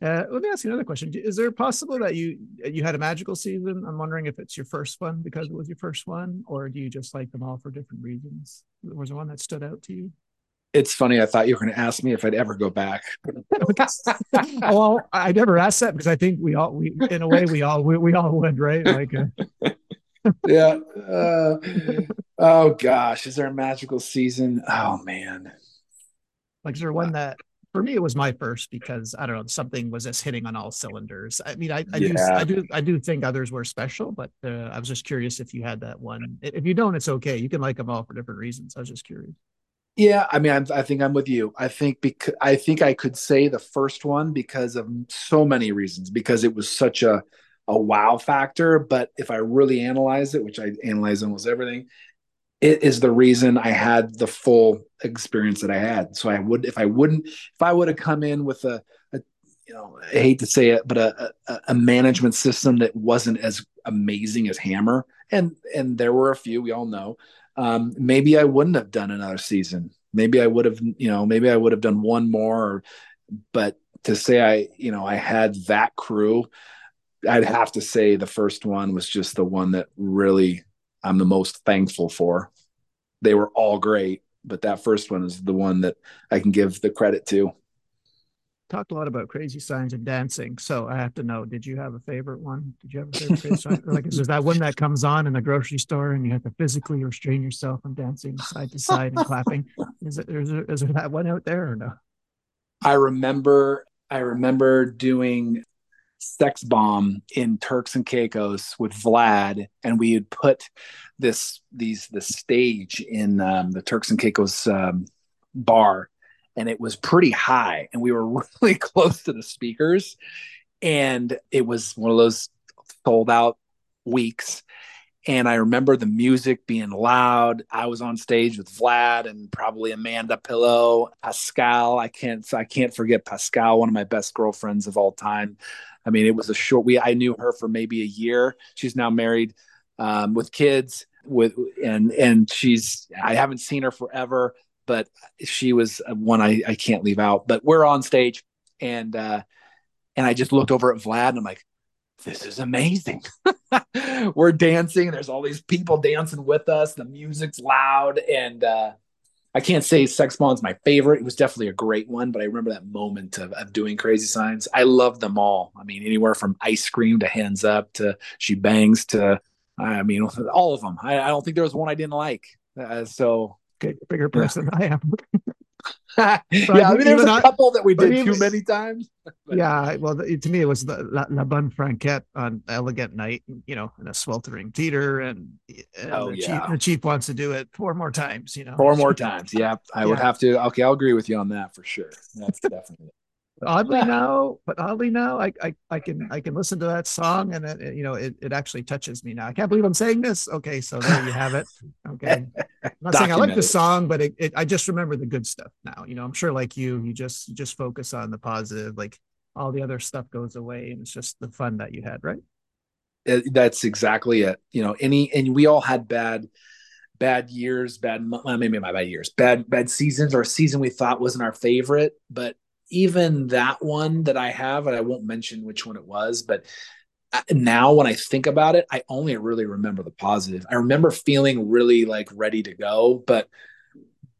Uh, let me ask you another question. Is there possible that you you had a magical season? I'm wondering if it's your first one because it was your first one, or do you just like them all for different reasons? Was there one that stood out to you? It's funny. I thought you were going to ask me if I'd ever go back. well, I never asked that because I think we all, we in a way, we all we, we all would, right? Like, uh... yeah. Uh, Oh gosh, is there a magical season? Oh man. Like is there one that for me it was my first because I don't know something was just hitting on all cylinders. I mean, I, I yeah. do I do I do think others were special, but uh, I was just curious if you had that one. If you don't, it's okay. You can like them all for different reasons. I was just curious. Yeah, I mean, I'm, i think I'm with you. I think because I think I could say the first one because of so many reasons. Because it was such a a wow factor. But if I really analyze it, which I analyze almost everything, it is the reason I had the full experience that I had. So I would, if I wouldn't, if I would have come in with a, a you know, I hate to say it, but a, a, a, management system that wasn't as amazing as Hammer, and and there were a few we all know. Um, maybe I wouldn't have done another season. Maybe I would have, you know, maybe I would have done one more. Or, but to say I, you know, I had that crew, I'd have to say the first one was just the one that really I'm the most thankful for. They were all great, but that first one is the one that I can give the credit to. Talked a lot about crazy signs and dancing, so I have to know: Did you have a favorite one? Did you have a favorite crazy sign? Like, is that one that comes on in the grocery store and you have to physically restrain yourself from dancing side to side and clapping? Is it is there, is there that one out there or no? I remember I remember doing sex bomb in Turks and Caicos with Vlad, and we had put this these the stage in um, the Turks and Caicos um, bar, and it was pretty high, and we were really close to the speakers, and it was one of those sold out weeks. And I remember the music being loud. I was on stage with Vlad and probably Amanda Pillow, Pascal. I can't I can't forget Pascal, one of my best girlfriends of all time. I mean, it was a short. We I knew her for maybe a year. She's now married um, with kids. With and and she's I haven't seen her forever, but she was one I I can't leave out. But we're on stage and uh, and I just looked over at Vlad and I'm like, this is amazing. we're dancing. There's all these people dancing with us. The music's loud and. uh I can't say Sex Bomb's my favorite. It was definitely a great one, but I remember that moment of, of doing Crazy Signs. I love them all. I mean, anywhere from Ice Cream to Hands Up to She Bangs to, I mean, all of them. I, I don't think there was one I didn't like. Uh, so, bigger person I am. yeah, I mean, there's a couple that we did too many times. yeah, well, to me, it was the La, La Bonne Franquette on Elegant Night, you know, in a sweltering theater, and, and oh, the, yeah. chief, the chief wants to do it four more times, you know. Four more times. Yeah, I yeah. would have to. Okay, I'll agree with you on that for sure. That's definitely oddly now, but oddly now, I, I I can I can listen to that song and it, you know it, it actually touches me now. I can't believe I'm saying this. Okay, so there you have it. Okay, I'm not saying I like the song, but it, it, I just remember the good stuff now. You know, I'm sure like you, you just you just focus on the positive. Like all the other stuff goes away, and it's just the fun that you had, right? That's exactly it. You know, any and we all had bad bad years, bad well, maybe my bad years, bad bad seasons, or a season we thought wasn't our favorite, but even that one that I have, and I won't mention which one it was, but uh, now when I think about it, I only really remember the positive. I remember feeling really like ready to go, but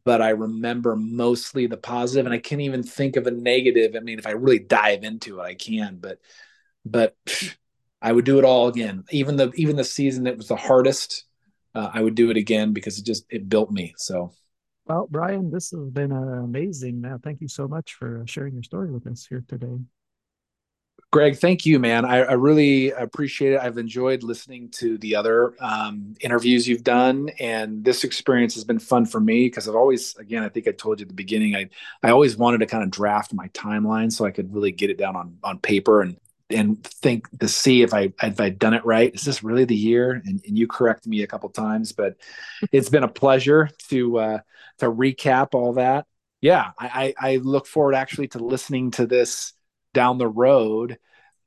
but I remember mostly the positive, and I can't even think of a negative. I mean, if I really dive into it, I can, but but I would do it all again. Even the even the season that was the hardest, uh, I would do it again because it just it built me. So well, Brian, this has been uh, amazing. Now, thank you so much for sharing your story with us here today. Greg, thank you, man. I, I, really appreciate it. I've enjoyed listening to the other um, interviews you've done, and this experience has been fun for me because I've always, again, I think I told you at the beginning, I I always wanted to kind of draft my timeline so I could really get it down on on paper and and think to see if I if I'd done it right. Is this really the year? And, and you correct me a couple times, but it's been a pleasure to uh, to recap all that. Yeah, I, I look forward actually to listening to this down the road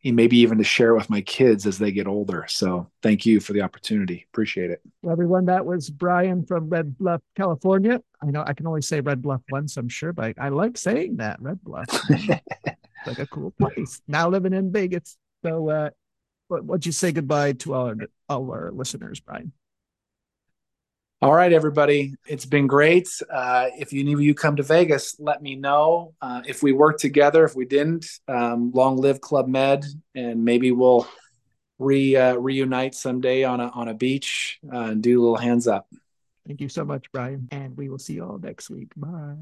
and maybe even to share with my kids as they get older. So thank you for the opportunity. Appreciate it. Well, everyone, that was Brian from Red Bluff, California. I know I can only say Red Bluff once, I'm sure, but I like saying that Red Bluff. like a cool place. Now living in Vegas. So, uh, what would you say goodbye to all our, all our listeners, Brian? All right, everybody. It's been great. Uh, if any of you come to Vegas, let me know. Uh, if we work together, if we didn't, um, long live Club Med, and maybe we'll re uh, reunite someday on a on a beach uh, and do a little hands up. Thank you so much, Brian, and we will see you all next week. Bye.